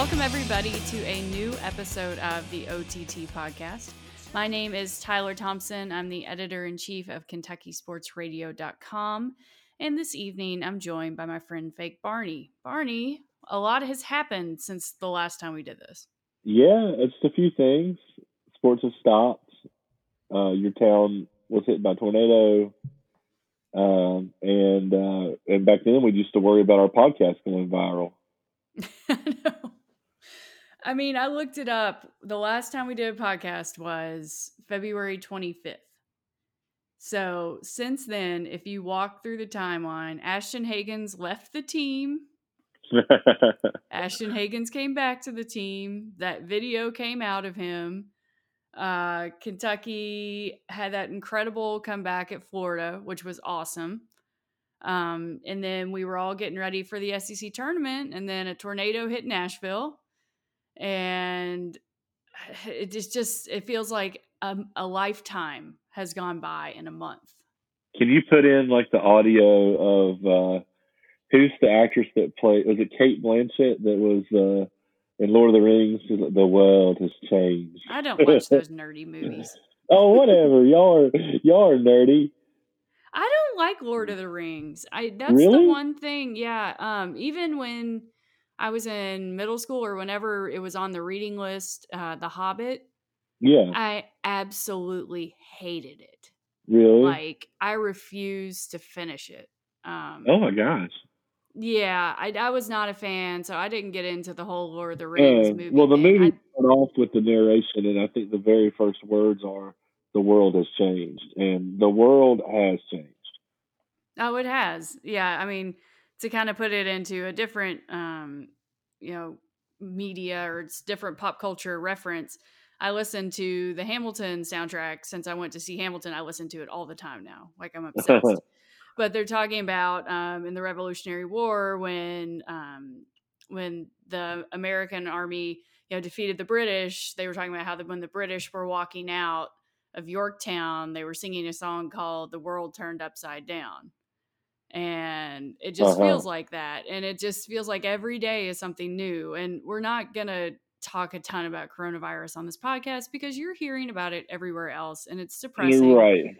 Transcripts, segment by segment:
Welcome, everybody, to a new episode of the OTT podcast. My name is Tyler Thompson. I'm the editor in chief of KentuckySportsRadio.com. And this evening, I'm joined by my friend Fake Barney. Barney, a lot has happened since the last time we did this. Yeah, it's a few things. Sports have stopped. Uh, your town was hit by a tornado. Um, and uh, and back then we used to worry about our podcast going viral. I mean, I looked it up. The last time we did a podcast was February 25th. So since then, if you walk through the timeline, Ashton Hagans left the team. Ashton Hagans came back to the team. That video came out of him. Uh, Kentucky had that incredible comeback at Florida, which was awesome. Um, and then we were all getting ready for the SEC tournament, and then a tornado hit Nashville, and it just just it feels like a, a lifetime has gone by in a month. Can you put in like the audio of uh, who's the actress that played? Was it Cate Blanchett that was uh, in Lord of the Rings? The world has changed. I don't watch those nerdy movies. oh, whatever. y'all are y'all are nerdy. I don't like Lord of the Rings. I that's Really? the one thing. Yeah. Um. Even when I was in middle school or whenever it was on the reading list, uh, The Hobbit, Yeah, I absolutely hated it. really. Like I refused to finish it. Um. oh my gosh. Yeah, I, I was not a fan, so I didn't get into the whole Lord of the Rings Uh, movie. well, the thing. movie I- off with the narration, and I think the very first words are, "The world has changed," and the world has changed. Oh, it has. Yeah, I mean, to kind of put it into a different, um, you know, media or it's different pop culture reference. I listen to the Hamilton soundtrack since I went to see Hamilton. I listen to it all the time now. Like I'm obsessed. but they're talking about um, in the Revolutionary War when um, when the American army you know defeated the British. They were talking about how the, when the British were walking out of Yorktown, they were singing a song called "The World Turned Upside Down." And it just Uh-huh. feels like that. And it just feels like every day is something new. And we're not going to talk a ton about coronavirus on this podcast because you're hearing about it everywhere else. And it's depressing You're right.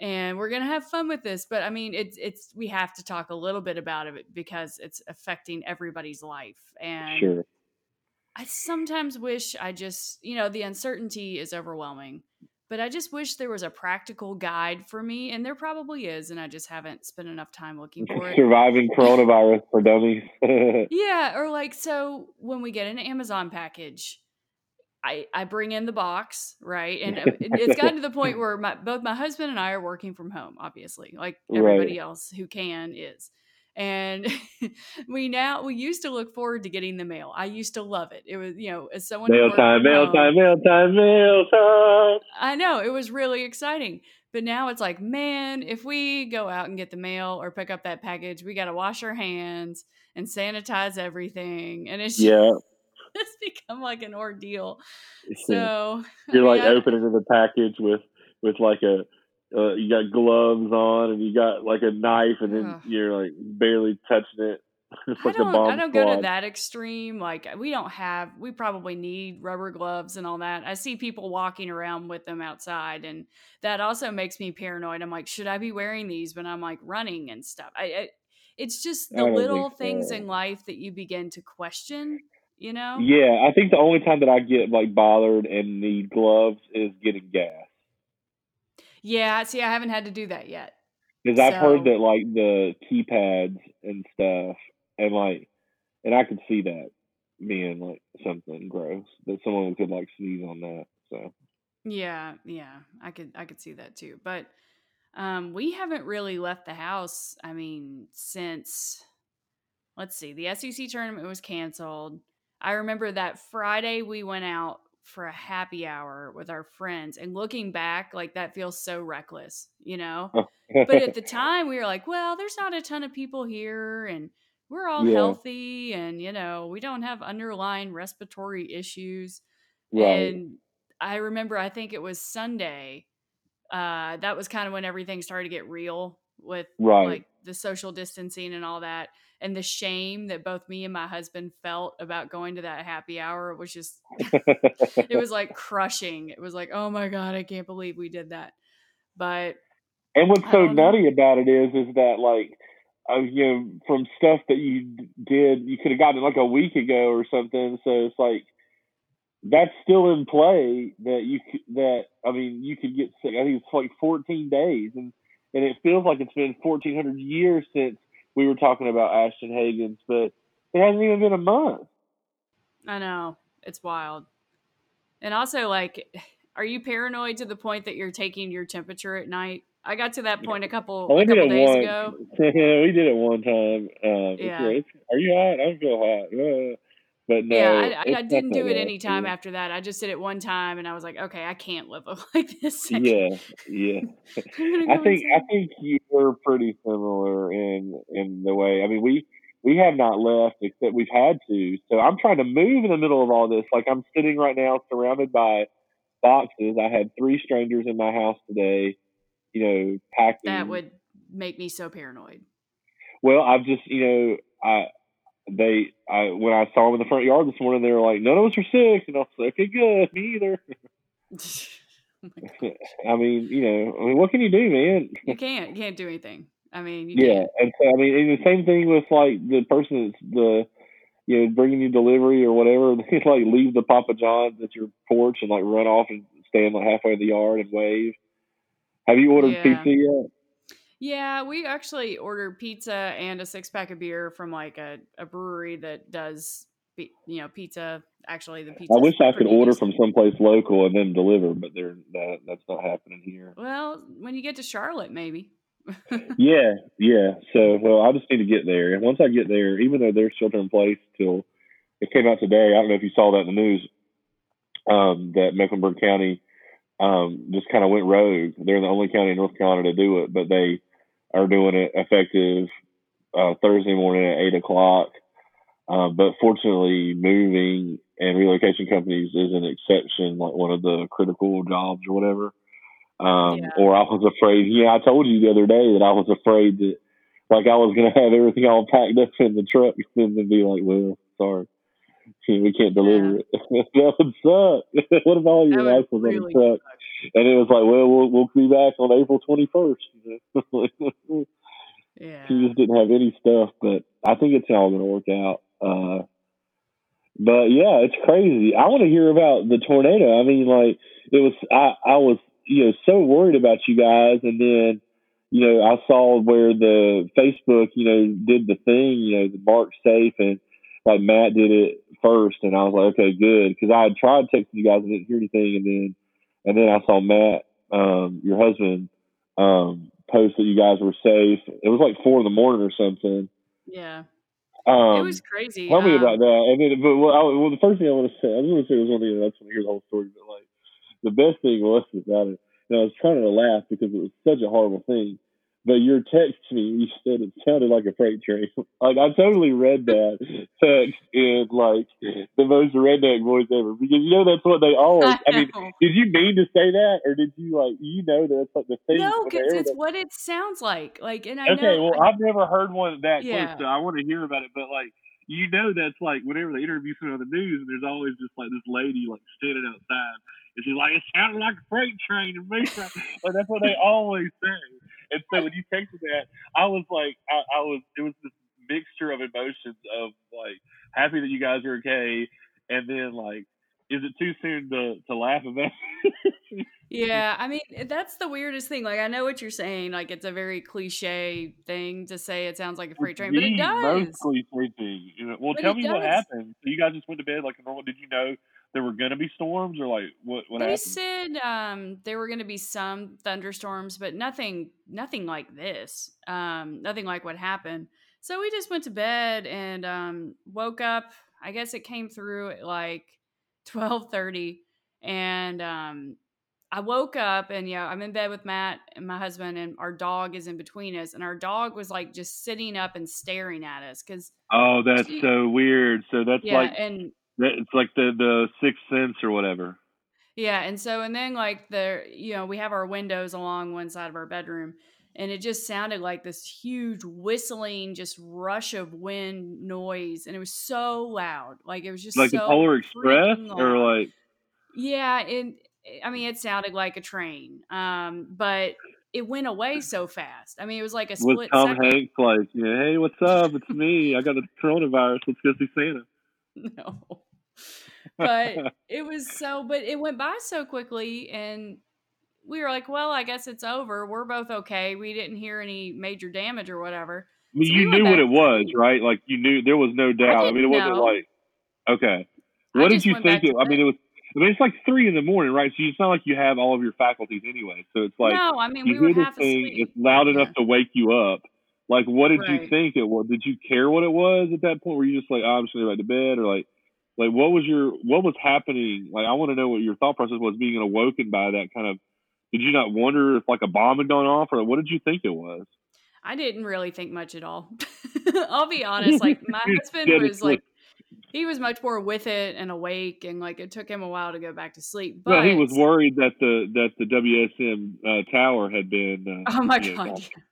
and we're gonna have fun with this. But I mean, it's it's we have to talk a little bit about it because it's affecting everybody's life. And Sure. I sometimes wish I just you know the uncertainty is overwhelming, but I just wish there was a practical guide for me, and there probably is, and I just haven't spent enough time looking for it. Surviving coronavirus for dummies. Yeah, or like so when we get an Amazon package, I I bring in the box, right? And uh, it's gotten to the point where my both my husband and I are working from home, obviously, like everybody else who can is. And we now we used to look forward to getting the mail. I used to love it. It was, you know, as someone mail time, mail home- time, mail time, mail time. I know it was really exciting. But now it's like, man, if we go out and get the mail or pick up that package, we got to wash our hands and sanitize everything. And it's Yeah. it's become like an ordeal. So You're mean, like I- opening the package with with like a uh, you got gloves on and you got like a knife and then Ugh. you're like barely touching it. It's I like a don't bomb I don't go to that extreme. Like we don't have we probably need rubber gloves and all that. I see people walking around with them outside and that also makes me paranoid. I'm like, should I be wearing these when I'm like running and stuff? I, I it's just the little think things so. in life that you begin to question, you know? Yeah, I think the only time that I get like bothered and need gloves is getting gas. Yeah, see, I haven't had to do that yet. Because I've heard that like the keypads and stuff, and like, and I could see that being like something gross that someone could like sneeze on that. So Yeah, yeah, I could I could see that too. But um we haven't really left the house. I mean, since let's see, the SEC tournament was canceled. I remember that Friday we went out for a happy hour with our friends and looking back like that feels so reckless, you know? But at the time we were like, well, there's not a ton of people here and we're all Yeah. healthy and you know, we don't have underlying respiratory issues. right, And I remember, I think it was Sunday. Uh, that was kind of when everything started to get real. with Right. like the social distancing and all that and the shame that both me and my husband felt about going to that happy hour was just it was like crushing it was like oh my god i can't believe we did that but And what's so know. nutty about it is, is that like, uh, you know, from stuff that you did, you could have gotten it like a week ago or something. So it's like that's still in play. That you that I mean, you could get sick. I think it's like 14 days, and and it feels like it's been 1,400 years since we were talking about Ashton Hagans, but it hasn't even been a month. i know it's wild and also like are you paranoid to the point that you're taking your temperature at night i got to that point a couple a couple days ago we did it one time. Um, it's- Yeah. it's- are you hot? I am feel hot. But no, yeah, I, I, didn't do it any time Yeah. after that. I just did it one time, and I was like, okay, I can't live like this. Yeah, yeah. I think I think you're pretty similar in in the way. I mean, we we have not left except we've had to. So I'm trying to move in the middle of all this. Like I'm sitting right now surrounded by boxes. I had three strangers in my house today. You know, packing. that would make me so paranoid. Well, I've just you know I they I when I saw them in the front yard this morning, they were like, none of us are sick, and I was like, okay, good, me either. Oh. I mean, you know, I mean, what can you do, man? you can't, you can't do anything. I mean, you Yeah, can't. and so I mean, and the same thing with like the person that's the you know bringing you delivery or whatever. They like leave the Papa John's at your porch and like run off and stand like halfway in the yard and wave. Have you ordered Yeah. pizza yet? Yeah, we actually ordered pizza and a six pack of beer from like a, a brewery that does, you know, pizza. Actually, the pizza. I wish I could order from someplace local and then deliver, but they're that that's not happening here. Well, when you get to Charlotte, maybe. Yeah, yeah. So, well, I just need to get there. And once I get there, even though they're shelter in place till it came out today, I don't know if you saw that in the news, um, that Mecklenburg County um, just kind of went rogue. They're the only county in North Carolina to do it, but they are doing it effective uh, Thursday morning at eight o'clock. Um, but fortunately, moving and relocation companies is an exception, like one of the critical jobs or whatever. Um, Yeah. Or I was afraid. Yeah, I told you the other day that I was afraid that, like, I was going to have everything all packed up in the truck and then be like, "Well, sorry, we can't deliver it." that would suck. what if all your life was on really the truck? And it was like, "Well, we'll we'll be back on April twenty first. Yeah. he just didn't have any stuff, but I think it's all going to work out. Uh, but yeah, it's crazy. I want to hear about the tornado. I mean, like it was, I, I was, you know, so worried about you guys. And then, you know, I saw where the Facebook, you know, did the thing, you know, the mark safe and like Matt did it first. And I was like, okay, good. Cause I had tried texting you guys and didn't hear anything. And then, and then I saw Matt, um, your husband, um, post that you guys were safe. It was like four in the morning or something. Yeah. Um, it was crazy. Tell me um, about that. And then, but well, I, well, the first thing I want to say, I was going to say it was one thing. That's when I hear the whole story. But like, the best thing was about it. And I was trying to laugh because it was such a horrible thing. But your text to me, you said it sounded like a freight train. like I totally read that text in like the most redneck voice ever because you know that's what they always. I mean, did you mean to say that, or did you like you know that's like the thing? no, because it's they- what it sounds like. Like, and I Okay, know. well, I've never heard one that Yeah. close, so I want to hear about it. But like, you know, that's like whenever they interview someone on the news, and there's always just like this lady like standing outside, and she's like, "It sounded like a freight train to me." like that's what they always say. And so when you texted that, I was like, I, I was, it was this mixture of emotions of like happy that you guys are okay, and then like, is it too soon to to laugh about? Yeah, I mean that's the weirdest thing. Like I know what you're saying. Like it's a very cliche thing to say. It sounds like a freight train, but it does. Most cliche thing. Well, But tell me what happened. So you guys just went to bed like a normal. Did you know there were gonna be storms or like what? What They happened? said um, there were going to be some thunderstorms, but nothing, nothing like this. Um, nothing like what happened. So we just went to bed and um, woke up. I guess it came through at like twelve thirty, and um, I woke up and yeah, I'm in bed with Matt and my husband, and our dog is in between us, and our dog was like just sitting up and staring at us because oh, that's She- so weird. So that's yeah, like and it's like the the sixth sense or whatever. Yeah, and so and then like the you know we have our windows along one side of our bedroom, and it just sounded like this huge whistling, just rush of wind noise, and it was so loud. Like it was just like so the Polar Express or like Yeah, and I mean, it sounded like a train, um, but it went away so fast. I mean, it was like a split Tom second. Hanks like, yeah, hey, what's up? It's me. I got the coronavirus. Let's go see Santa. No, but it was so. But it went by so quickly, and we were like, "Well, I guess it's over. We're both okay. We didn't hear any major damage or whatever." I mean, So you we knew what it was, sleep. right? Like you knew there was no doubt. I, mean, it wasn't know. like okay. I What did you think? It, I mean, it was. I mean, it's like three in the morning, right? So it's not like you have all of your faculties anyway. So it's like no, I mean you we were half thing. asleep. It's loud enough Yeah. to wake you up. Like, what did you think it was? Did you care what it was at that point? Were you just like, oh, I'm just going back to bed, or like, like what was your what was happening? Like, I want to know what your thought process was being awoken by that kind of. Did you not wonder if like a bomb had gone off, or what did you think it was? I didn't really think much at all. I'll be honest. Like my husband was like, he was much more with it and awake, and like it took him a while to go back to sleep. But well, he was worried that the that the WSM uh, tower had been. Uh, oh my know, god, yeah.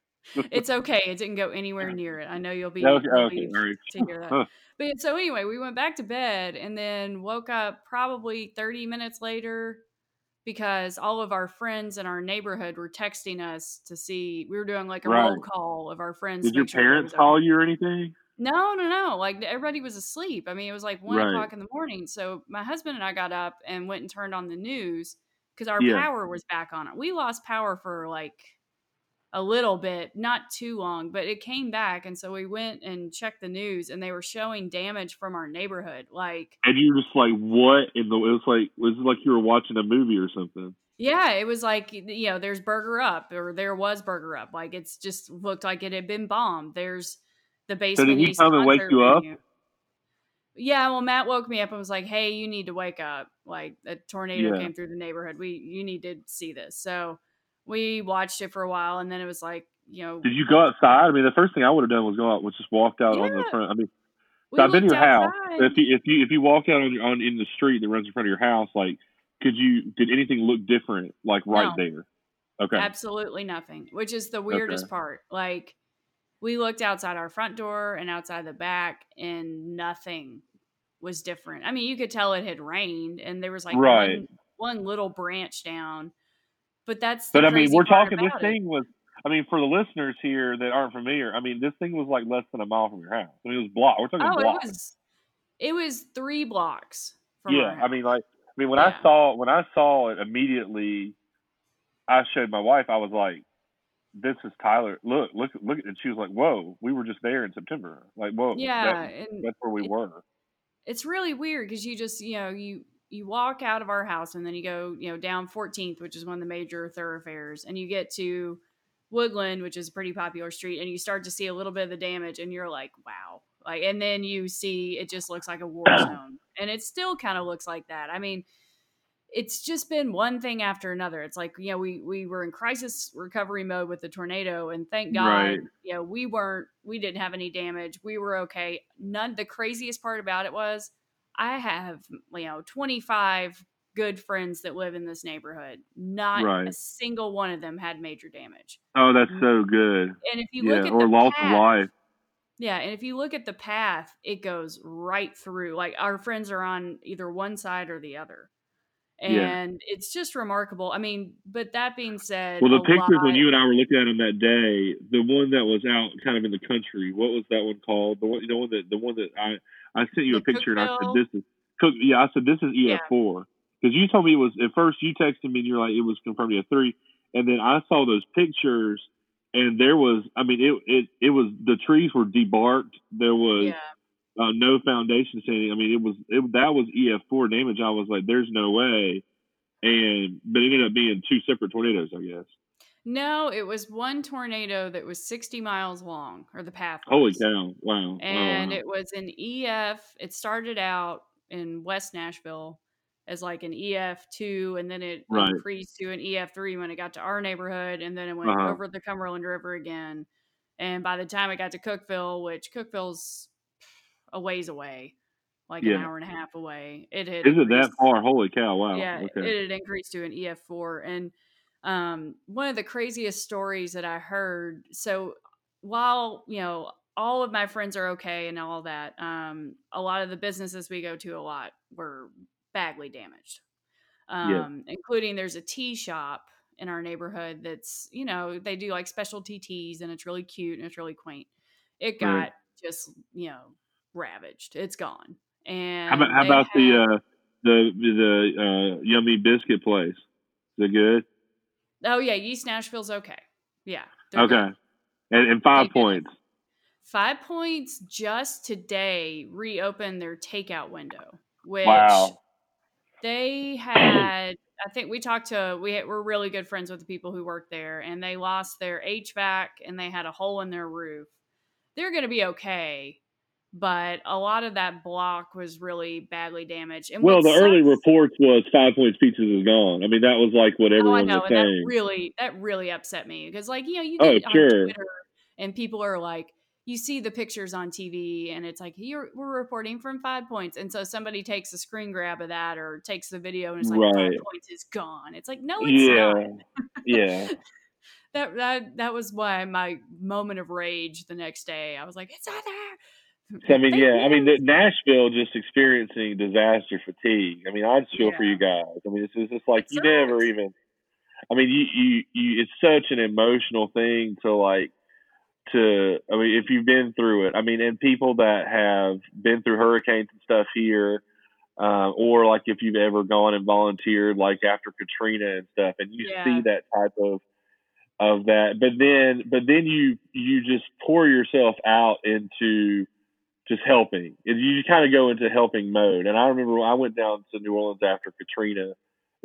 It's okay. It didn't go anywhere near it. I know you'll be oh, Okay, okay, right. to hear that. But so anyway, we went back to bed and then woke up probably 30 minutes later because all of our friends in our neighborhood were texting us to see we were doing like a roll call of our friends. Did your make sure everybody parents call okay. you or anything? No, no, no. Like everybody was asleep. I mean, it was like one Right. o'clock in the morning. So my husband and I got up and went and turned on the news because our Yeah. power was back on it. We lost power for like a little bit, not too long, but it came back. And so we went and checked the news and they were showing damage from our neighborhood. Like, And you're just like, what in the? It was like, was it like you were watching a movie or something? yeah, it was like, you know, there's Burger Up or there was Burger Up. Like, it's just looked like it had been bombed. There's the So did he come and wake you up? Yeah, well, Matt woke me up and was like, "Hey, you need to wake up! Like a tornado Yeah. came through the neighborhood. We you need to see this." So we watched it for a while, and then it was like, you know, Did you go outside? I mean, the first thing I would have done was go out, was just walked out on the front. I mean, so I've been your house. If you if you if you walk out on, your- on in the street that runs in front of your house, like, could you did anything look different, like right No. there? Okay. Absolutely nothing, which is the weirdest Okay. part. Like we looked outside our front door and outside the back, and nothing was different. I mean, you could tell it had rained, and there was like Right. one, one little branch down. But that's the But I mean, we're talking. This it. thing was. I mean, for the listeners here that aren't familiar, I mean, this thing was like less than a mile from your house. I mean, it was block. We're talking Oh, blocks. it was it was three blocks from yeah, I mean, like, I mean, when Yeah. I saw when I saw it immediately, I showed my wife. I was like, "This is Tyler. Look, look, look!" At and she was like, "Whoa, we were just there in September. Like, whoa, yeah, that, and that's where we it- were." it's really weird because you just you know you you walk out of our house and then you go you know down 14th which is one of the major thoroughfares and you get to woodland which is a pretty popular street and you start to see a little bit of the damage and you're like wow. Like and then you see it just looks like a war zone and it still kind of looks like that. I mean it's just been one thing after another. It's like you know we we were in crisis recovery mode with the tornado and thank god Right. you know we weren't we didn't have any damage. We were okay. None the craziest part about it was i have you know 25 good friends that live in this neighborhood not a single one of them had major damage Oh, that's so good. and if you Yeah, look at or the loss path, of life. yeah, and if you look at the path, it goes right through. Like our friends are on either one side or the other. Yeah. And it's just remarkable. I mean, but that being said, Well, the pictures when you and I were looking at them that day, the one that was out kind of in the country, what was that one called? The one, you know, one that the one that I I sent you a picture and I said this is Cook. Yeah, I said this is EF four because you told me it was at first you texted me and you're like it was confirmed EF three, and then I saw those pictures and there was I mean it it it was the trees were debarked. There was yeah, uh, no foundation standing. I mean, it was it, that was EF four damage. I was like, "There's no way," and but it ended up being two separate tornadoes, I guess. No, it was one tornado that was 60 miles long, or the path. Holy was. cow! Wow. and wow. it was an EF. It started out in West Nashville as like an EF2, and then it Right. increased to an EF3 when it got to our neighborhood, and then it went Uh-huh. over the Cumberland River again. And by the time it got to Cookeville, which Cookeville's a ways away, like an hour and a half away, it had Is it that far? Holy cow! Wow. yeah, okay. it had increased to an EF4. And Um, one of the craziest stories that I heard. So while you know all of my friends are okay and all that, um, a lot of the businesses we go to a lot were badly damaged. Um, yeah. including there's a tea shop in our neighborhood that's you know they do like specialty teas and it's really cute and it's really quaint. It got right. just you know ravaged. It's gone. And how about, how about had, the uh, the the uh, yummy biscuit place? Is it good? Oh yeah, East Nashville's okay. Yeah. Okay. And, and five they points. Five points just today reopened their takeout window, which wow. they had. I think we talked to we we're really good friends with the people who work there, and they lost their HVAC and they had a hole in their roof. They're going to be okay, but a lot of that block was really badly damaged. And well, the sucks, early reports was Five Points Pizzas is gone. I mean, that was like what everyone oh, I know, was and saying. That really, that really upset me because, like, you know, you oh, get oh, on sure. Twitter and people are like, you see the pictures on TV and it's like we're reporting from Five Points, and so somebody takes a screen grab of that or takes the video and it's like right. Five Points is gone. It's like no, it's yeah. not. yeah. That that that was why my moment of rage the next day. I was like, it's not there I mean, yeah, I mean, Nashville just experiencing disaster fatigue. I mean, I just feel yeah. for you guys. I mean, it's, it's just like you never even. I mean, you, you, you, it's such an emotional thing to like, to, I mean, if you've been through it, I mean, and people that have been through hurricanes and stuff here, uh, or like if you've ever gone and volunteered, like after Katrina and stuff, and you yeah. see that type of, of that, but then, but then you, you just pour yourself out into, just helping. And you kind of go into helping mode. And I remember when I went down to New Orleans after Katrina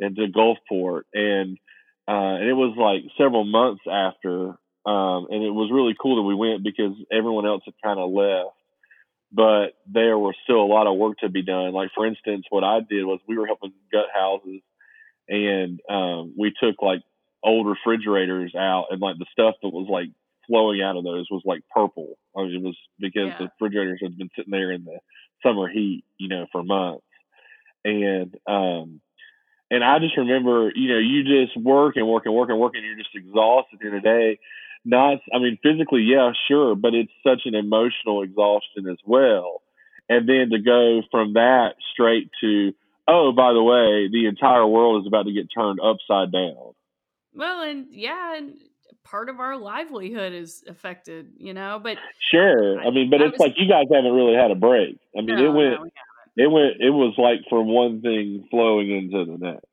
and to Gulfport, and uh, and it was like several months after, um, and it was really cool that we went because everyone else had kind of left, but there was still a lot of work to be done. Like for instance, what I did was we were helping gut houses, and um, we took like old refrigerators out and like the stuff that was like flowing out of those was like purple. I mean, it was because yeah. the refrigerators had been sitting there in the summer heat, you know, for months. And um and I just remember, you know, you just work and work and work and work and you're just exhausted in a day. Not I mean physically, yeah, sure, but it's such an emotional exhaustion as well. And then to go from that straight to, oh, by the way, the entire world is about to get turned upside down. Well, and yeah, and part of our livelihood is affected, you know. But sure, I, I mean, but I it's was, like you guys haven't really had a break. I mean, no, it went, no, it went, it was like from one thing flowing into the next.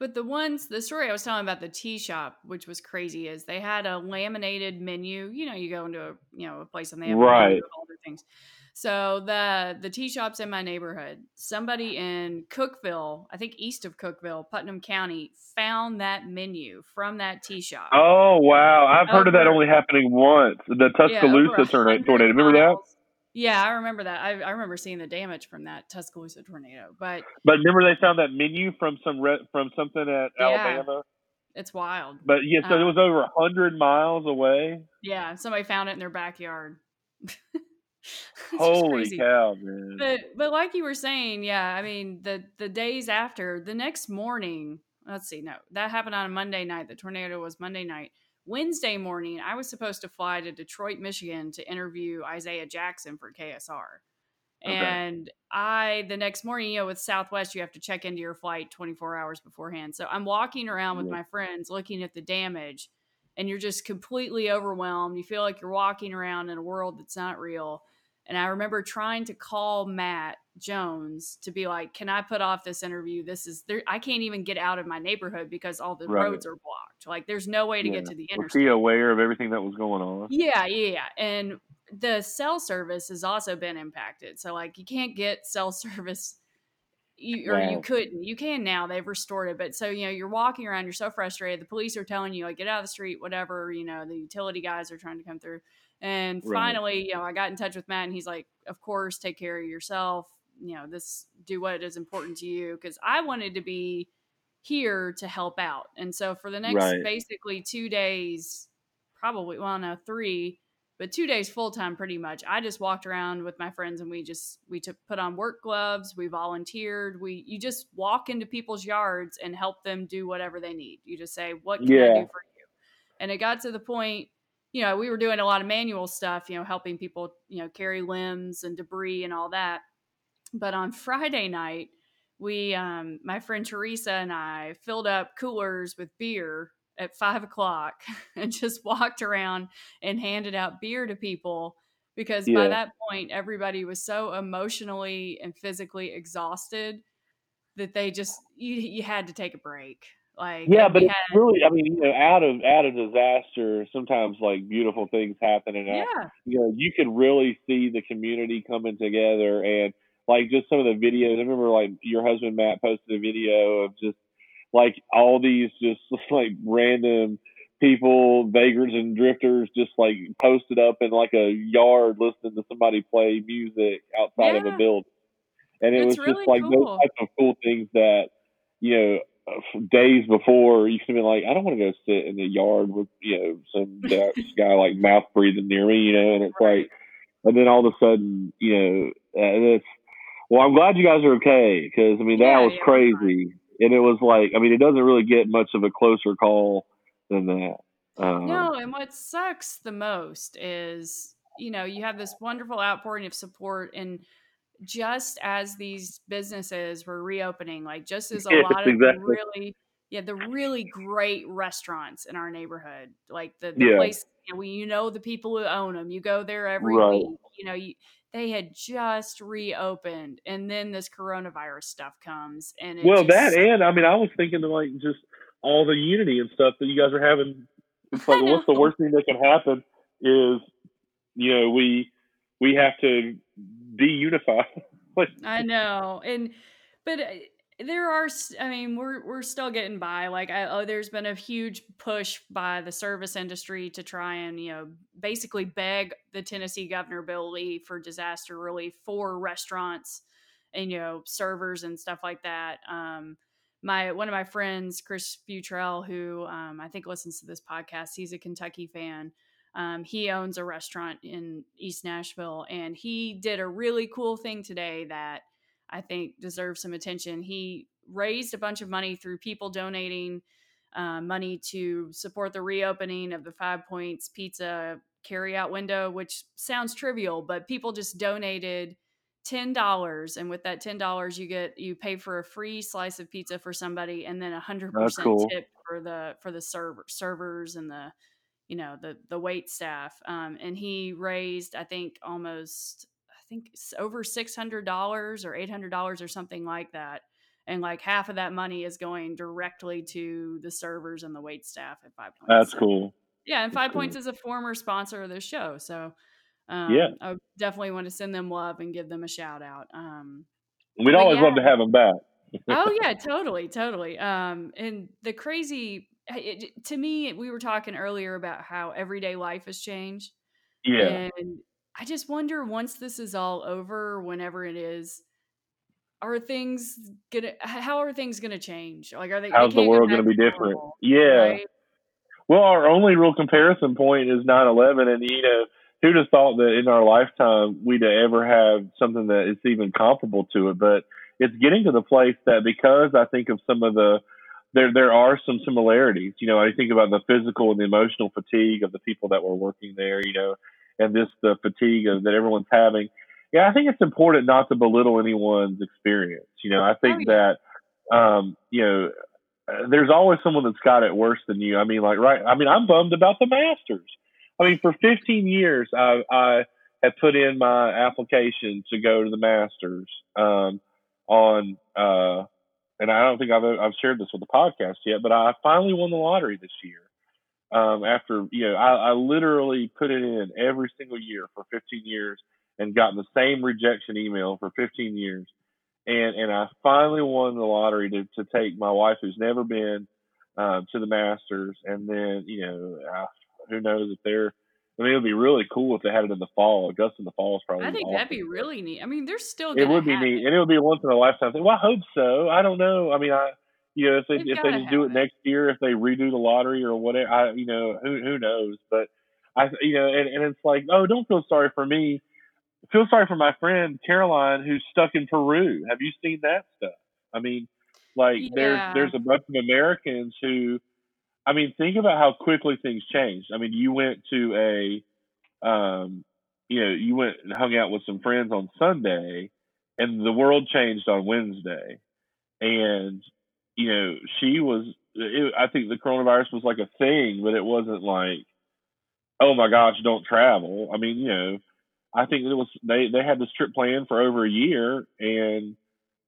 But the ones, the story I was telling about the tea shop, which was crazy, is they had a laminated menu. You know, you go into a you know a place and they have right. all the things. So the the tea shops in my neighborhood, somebody in Cookeville, I think east of Cookeville, Putnam County, found that menu from that tea shop. Oh wow, I've over, heard of that only happening once. The Tuscaloosa yeah, tornado. Remember that? Yeah, I remember that. I, I remember seeing the damage from that Tuscaloosa tornado. But but remember they found that menu from some re- from something at yeah, Alabama. It's wild. But yeah, so um, it was over a hundred miles away. Yeah, somebody found it in their backyard. Holy cow, man! But but like you were saying, yeah, I mean the the days after, the next morning. Let's see, no, that happened on a Monday night. The tornado was Monday night. Wednesday morning, I was supposed to fly to Detroit, Michigan to interview Isaiah Jackson for KSR. Okay. And I, the next morning, you know, with Southwest, you have to check into your flight 24 hours beforehand. So I'm walking around with yeah. my friends looking at the damage, and you're just completely overwhelmed. You feel like you're walking around in a world that's not real. And I remember trying to call Matt Jones to be like, "Can I put off this interview? This is there. I can't even get out of my neighborhood because all the right. roads are blocked. Like, there's no way to yeah. get to the interstate." Was he aware of everything that was going on? Yeah, yeah, and the cell service has also been impacted. So, like, you can't get cell service. You, or you couldn't. You can now. They've restored it, but so you know you're walking around. You're so frustrated. The police are telling you like get out of the street, whatever. You know the utility guys are trying to come through and right. finally, you know, I got in touch with Matt and he's like, of course, take care of yourself. You know, this do what is important to you. Cause I wanted to be here to help out. And so for the next right. basically two days, probably, well, no, three, but two days full time pretty much. I just walked around with my friends and we just we took put on work gloves, we volunteered, we you just walk into people's yards and help them do whatever they need. You just say, What can yeah. I do for you? And it got to the point you know, we were doing a lot of manual stuff, you know, helping people, you know, carry limbs and debris and all that. But on Friday night, we, um, my friend Teresa and I filled up coolers with beer at five o'clock and just walked around and handed out beer to people because yeah. by that point, everybody was so emotionally and physically exhausted that they just, you, you had to take a break. Like yeah, but it's really, I mean, you know, out of out of disaster, sometimes like beautiful things happen, and yeah. you know, you could really see the community coming together, and like just some of the videos. I remember like your husband Matt posted a video of just like all these just like random people, vagrants and drifters, just like posted up in like a yard listening to somebody play music outside yeah. of a building, and it was really just like cool. those types of cool things that you know days before, you can be like, I don't want to go sit in the yard with you know some guy like mouth breathing near me, you know, and it's right. like, and then all of a sudden, you know, uh, it's well, I'm glad you guys are okay because I mean that yeah, was yeah, crazy, and it was like, I mean, it doesn't really get much of a closer call than that. Um, no, and what sucks the most is you know you have this wonderful outpouring of support and just as these businesses were reopening, like just as a yeah, lot of exactly. really, yeah, the really great restaurants in our neighborhood, like the, the yeah. place you know, you know the people who own them. You go there every right. week. You know, you, they had just reopened, and then this coronavirus stuff comes, and well, just, that and I mean, I was thinking of like just all the unity and stuff that you guys are having. It's like, what's the worst thing that can happen is, you know, we we have to deunify. I know, and but uh, there are. I mean, we're we're still getting by. Like, I, oh, there's been a huge push by the service industry to try and you know basically beg the Tennessee Governor Bill Lee for disaster relief for restaurants and you know servers and stuff like that. Um, my one of my friends, Chris Butrell, who um, I think listens to this podcast, he's a Kentucky fan. Um, he owns a restaurant in East Nashville, and he did a really cool thing today that I think deserves some attention. He raised a bunch of money through people donating uh, money to support the reopening of the Five Points Pizza carryout window, which sounds trivial, but people just donated ten dollars, and with that ten dollars, you get you pay for a free slice of pizza for somebody, and then a hundred percent tip for the for the server servers and the you know the the wait staff um, and he raised i think almost i think over $600 or $800 or something like that. And like half of that money is going directly to the servers and the wait staff at five points. That's so, cool. Yeah and that's five cool. points is a former sponsor of the show so um, yeah. I definitely want to send them love and give them a shout out um, we'd always yeah. love to have them back. Oh yeah totally totally. Um, and the crazy it, to me, we were talking earlier about how everyday life has changed. Yeah. And I just wonder once this is all over, whenever it is, are things gonna how are things gonna change? Like are they how's they the world gonna be different? Normal, yeah. Right? Well, our only real comparison point is 9-11 and you know, who'd have thought that in our lifetime we'd ever have something that is even comparable to it. But it's getting to the place that because I think of some of the there there are some similarities. You know, I think about the physical and the emotional fatigue of the people that were working there. You know, and this the fatigue of, that everyone's having. Yeah, I think it's important not to belittle anyone's experience. You know, I think oh, that um, you know there's always someone that's got it worse than you. I mean, like right. I mean, I'm bummed about the Masters. I mean, for 15 years, I, I have put in my application to go to the Masters um, on uh, and I don't think I've I've shared this with the podcast yet, but I finally won the lottery this year. Um, after you know, I, I literally put it in every single year for 15 years and gotten the same rejection email for 15 years, and and I finally won the lottery to to take my wife, who's never been um, to the Masters, and then you know, uh, who knows if they're I mean, it would be really cool if they had it in the fall. Augusta in the fall is probably. I think awesome. that'd be really neat. I mean, they're still. It would be neat, and it would be a once in a lifetime thing. Well, I hope so. I don't know. I mean, I you know if they They've if they just do it, it, next year, if they redo the lottery or whatever, I you know who who knows. But I, you know, and, and it's like, oh, don't feel sorry for me. Feel sorry for my friend Caroline who's stuck in Peru. Have you seen that stuff? I mean, like Yeah. there's there's a bunch of Americans who, I mean, think about how quickly things changed. I mean, you went to a, um, you know, you went and hung out with some friends on Sunday, and the world changed on Wednesday, and you know, she was. It, I think the coronavirus was like a thing, but it wasn't like, oh my gosh, don't travel. I mean, you know, I think it was they they had this trip planned for over a year, and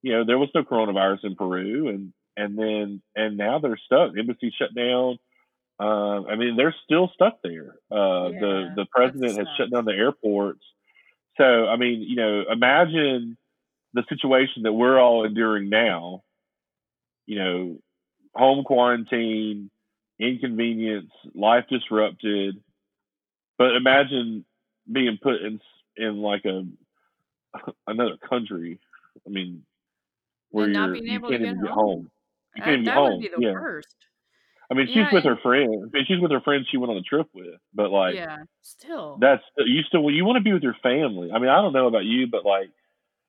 you know there was no coronavirus in Peru, and and then and now they're stuck. Embassy shut down. Uh, I mean, they're still stuck there. Uh, the Yeah, the president has shut down the airports. So I mean, you know, imagine the situation that we're all enduring now. You know, home quarantine, inconvenience, life disrupted. But imagine being put in in like a another country. I mean, where you're being you able to can't get even get home. home. You That, that would home. be the yeah. worst. I mean, she's Yeah, with her and- friend. She's with her friend she went on a trip with. But like, yeah, still. that's uh, you still you want to be with your family. I mean, I don't know about you, but like,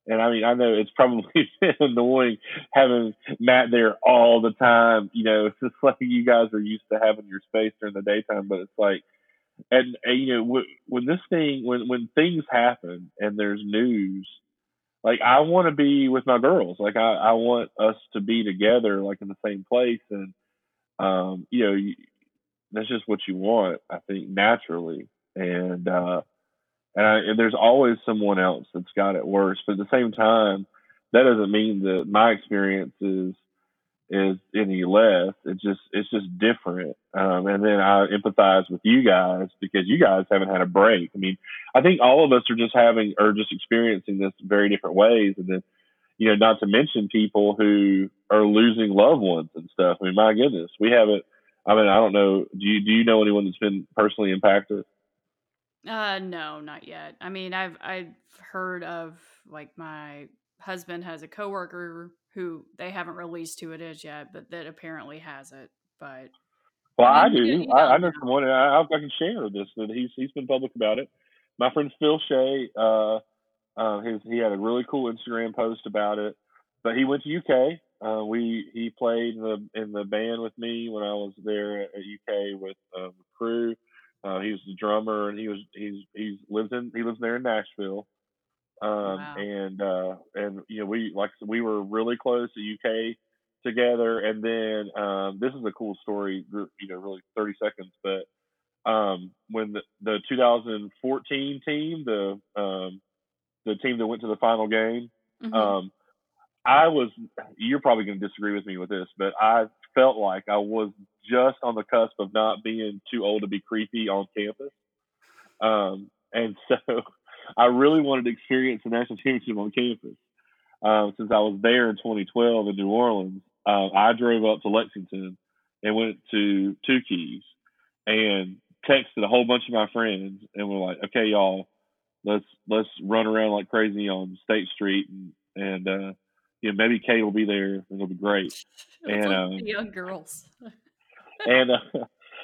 and I mean, I know it's probably annoying having Matt there all the time. You know, it's just like you guys are used to having your space during the daytime, but it's like, and, and you know, w- when this thing, when when things happen and there's news, like I want to be with my girls. Like I, I want us to be together, like in the same place, and um, you know, you, that's just what you want. I think naturally, and uh, and, I, and there's always someone else that's got it worse. But at the same time, that doesn't mean that my experience is is any less. It's just it's just different. Um, and then I empathize with you guys because you guys haven't had a break. I mean, I think all of us are just having or just experiencing this very different ways. And then, you know, not to mention people who are losing loved ones and stuff. I mean, my goodness, we haven't. I mean, I don't know. Do you do you know anyone that's been personally impacted? Uh, no, not yet. I mean, I've I've heard of like my husband has a coworker who they haven't released who it is yet, but that apparently has it. But Well, I I, do. you- you I, I know know. someone, I, I can share this that he's he's been public about it. My friend Phil Shea, uh, uh, his he had a really cool Instagram post about it. But he went to UK. Uh, we he played in the in the band with me when I was there at, UK with um, the crew. Uh, he was the drummer, and he was he's he's lives in he lives there in Nashville. Um, Wow. and uh, and you know we like we were really close to UK together. And then um, this is a cool story, you know, really 30 seconds. But um, when the, the 2014 team, the um, the team that went to the final game, Mhm. um, I was. You're probably going to disagree with me with this, but I felt like I was just on the cusp of not being too old to be creepy on campus. Um, and so I really wanted to experience the national championship on campus. Um, since I was there in 2012 in New Orleans, uh, I drove up to Lexington and went to Two Keys and texted a whole bunch of my friends and we're like, okay, y'all, let's let's run around like crazy on State Street and and uh, you know maybe Kate will be there it'll be great. And, like um, young girls. And uh,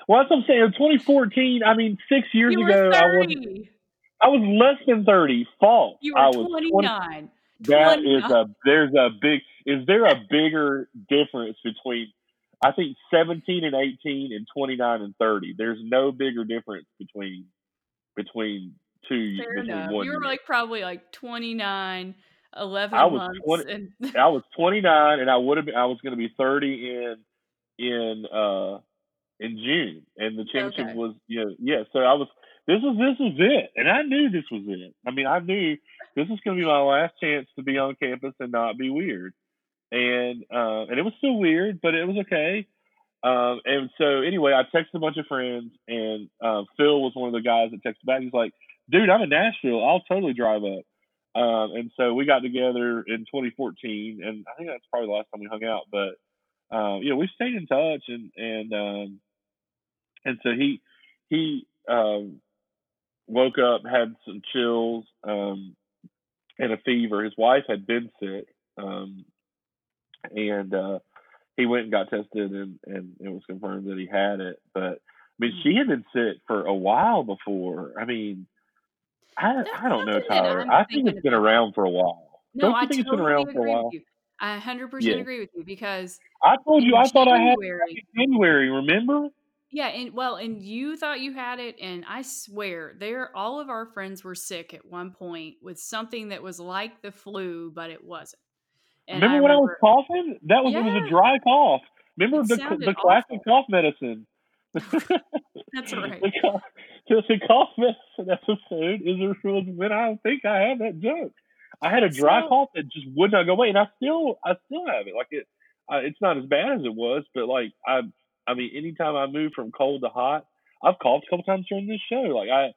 well, that's what I'm saying. 2014, I mean, six years ago, were I was 30. I was less than 30. False. You were I was 20 29. That is 29. a there's a big is there a bigger difference between I think 17 and 18 and 29 and 30. There's no bigger difference between between two Fair between enough. one You were year. like probably like 29, 11 I was months. 20 and I was 29 and I would have been I was going to be 30 in in uh in June and the championship Okay. was you know yeah so I was this was this was it and I knew this was it. I mean I knew this was going to be my last chance to be on campus and not be weird. And uh and it was still weird but it was okay. Um and so anyway I texted a bunch of friends and uh, Phil was one of the guys that texted back he's like dude I'm in Nashville I'll totally drive up. Um, and so we got together in 2014, and I think that's probably the last time we hung out. But uh, you know, we stayed in touch, and and um, and so he he um, woke up, had some chills, um, and a fever. His wife had been sick, um, and uh, he went and got tested, and and it was confirmed that he had it. But I mean, she had been sick for a while before. I mean, I I don't know, Tyler. I'm think it's been around for a while. No, Don't I you think it's been around for a while? I 100% Yeah. agree with you because I told you I thought I had it back in January. Remember? Yeah, and well, and you thought you had it, and I swear, there, all of our friends were sick at one point with something that was like the flu, but it wasn't. And I Remember when I was coughing? That was it was a dry cough. Remember the the classic awful. cough medicine. That's right. the, cough, the cough medicine episode is when I think I had that joke. I had a dry So, cough that just would not go away, and I still I still have it. Like it, uh, it's not as bad as it was, but like I I mean, anytime I move from cold to hot, I've coughed a couple times during this show. Like I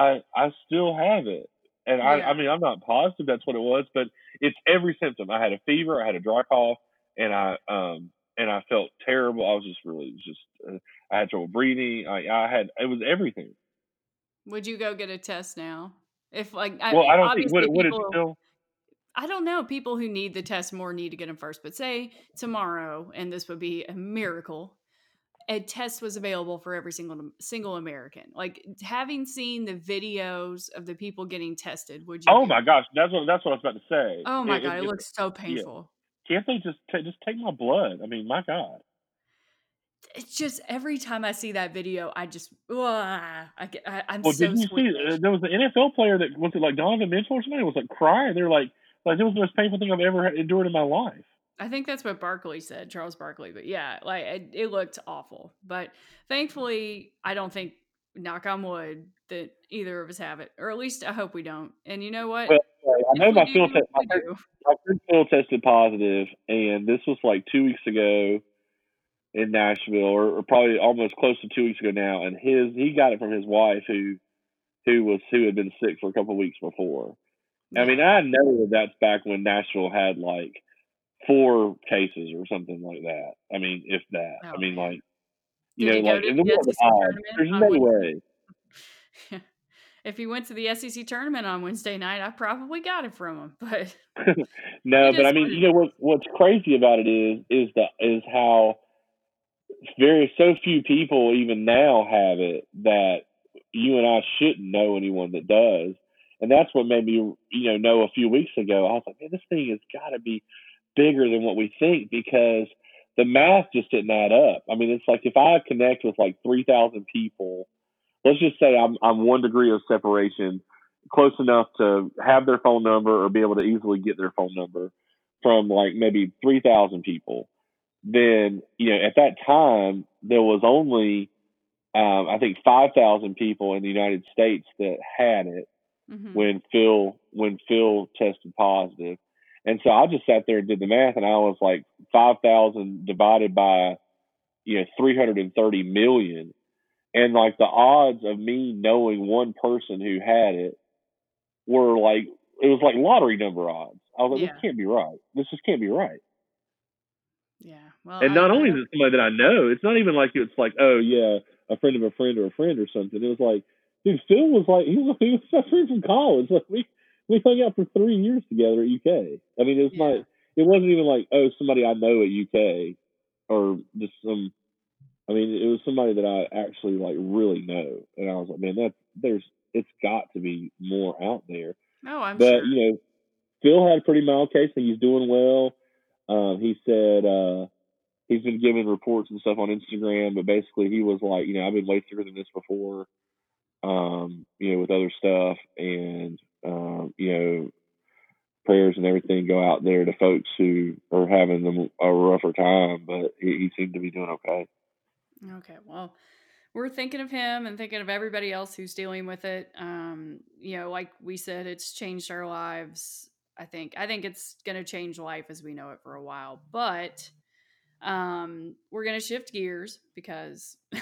I I still have it. And I, yeah. I mean, I'm not positive that's what it was, but it's every symptom. I had a fever, I had a dry cough, and I um and I felt terrible. I was just really just uh, I had trouble breathing. I I had it was everything. Would you go get a test now? If like, I, Well, I don't think would would it still I don't know, people who need the test more need to get them first. But say tomorrow, and this would be a miracle, a test was available for every single single American. Like having seen the videos of the people getting tested, would you Oh my gosh, that's what that's what I was about to say. Oh my If, god, it if, looks so yeah, painful. can't they just ta just take my blood? I mean, my God. It's just every time I see that video, I just, ugh, I get, I, I'm Well, so did you see? Uh, there was an NFL player that was it like Donovan Mitchell or somebody was like crying. They're like, like it was the most painful thing I've ever endured in my life. I think that's what Barkley said, Charles Barkley. But yeah, like it, it looked awful. But thankfully, I don't think, knock on wood, that either of us have it, or at least I hope we don't. And you know what? Well, I know my do, te- my we friend, do. my Phil tested positive, and this was like two weeks ago in Nashville, or, or probably almost close to two weeks ago now. And his he got it from his wife, who who was who had been sick for a couple of weeks before. I mean, I know that that's back when Nashville had like four cases or something like that. I mean, if that. I Oh mean, man. like you Did know, like in the world of odds, there's no Wednesday? way. if he went to the SEC tournament on Wednesday night, I probably got it from him. But no, but I mean, you know what? What's crazy about it is is the is how very so few people even now have it that you and I shouldn't know anyone that does, and that's what made me you know know a few weeks ago. I was like, man, this thing has got to be bigger than what we think because the math just didn't add up. I mean, it's like if I connect with like three thousand people, let's just say I'm I'm one degree of separation close enough to have their phone number or be able to easily get their phone number from like maybe 3,000 people, then, you know, at that time, there was only, um, I think 5,000 people in the United States that had it Mhm. when Phil, when Phil tested positive. And so I just sat there and did the math and I was like 5,000 divided by, you know, 330 million. And like the odds of me knowing one person who had it were like it was like lottery number odds. I was like, Yeah. this can't be right. This just can't be right. Yeah. Well, And I, not I only is it somebody that I know, it's not even like it's like, oh yeah, a friend of a friend or a friend or something. It was like, dude, Phil was like he was, he was my friend from college. Like we we hung out for three years together at UK. I mean, it's yeah. not. It wasn't even like oh somebody I know at UK or just some. I mean, it was somebody that I actually like really know, and I was like, man, that there's it's got to be more out there. Oh, I'm But sure. you know, Phil had a pretty mild case, and he's doing well. Um, he said uh, he's been giving reports and stuff on Instagram, but basically he was like, you know, I've been way sicker than this before, um, you know, with other stuff, and um, you know, prayers and everything go out there to folks who are having them a rougher time, but he, he seemed to be doing okay. Okay, well, we're thinking of him and thinking of everybody else who's dealing with it. Um, you know, like we said, it's changed our lives. I think I think it's going to change life as we know it for a while, but um, we're going to shift gears because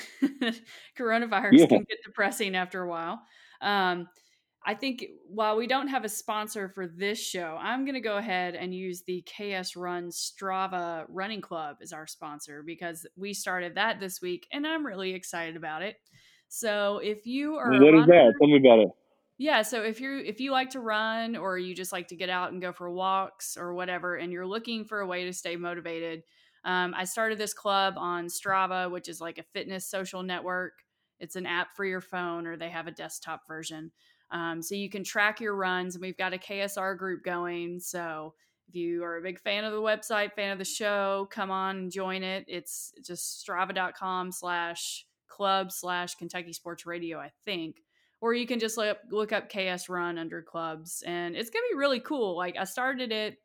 coronavirus Yeah. can get depressing after a while. Um, I think while we don't have a sponsor for this show, I'm going to go ahead and use the KS Run Strava Running Club as our sponsor because we started that this week and I'm really excited about it. So if you are What is that? Tell me about it. yeah, so if you if you like to run or you just like to get out and go for walks or whatever, and you're looking for a way to stay motivated, um, I started this club on Strava, which is like a fitness social network, It's an app for your phone, or they have a desktop version. Um, so you can track your runs, and we've got a KSR group going. So if you are a big fan of the website, fan of the show, come on and join it. It's just strava.com slash club slash Kentucky Sports Radio, I think. Or you can just look, look up KS Run under clubs, and it's gonna be really cool. Like I started it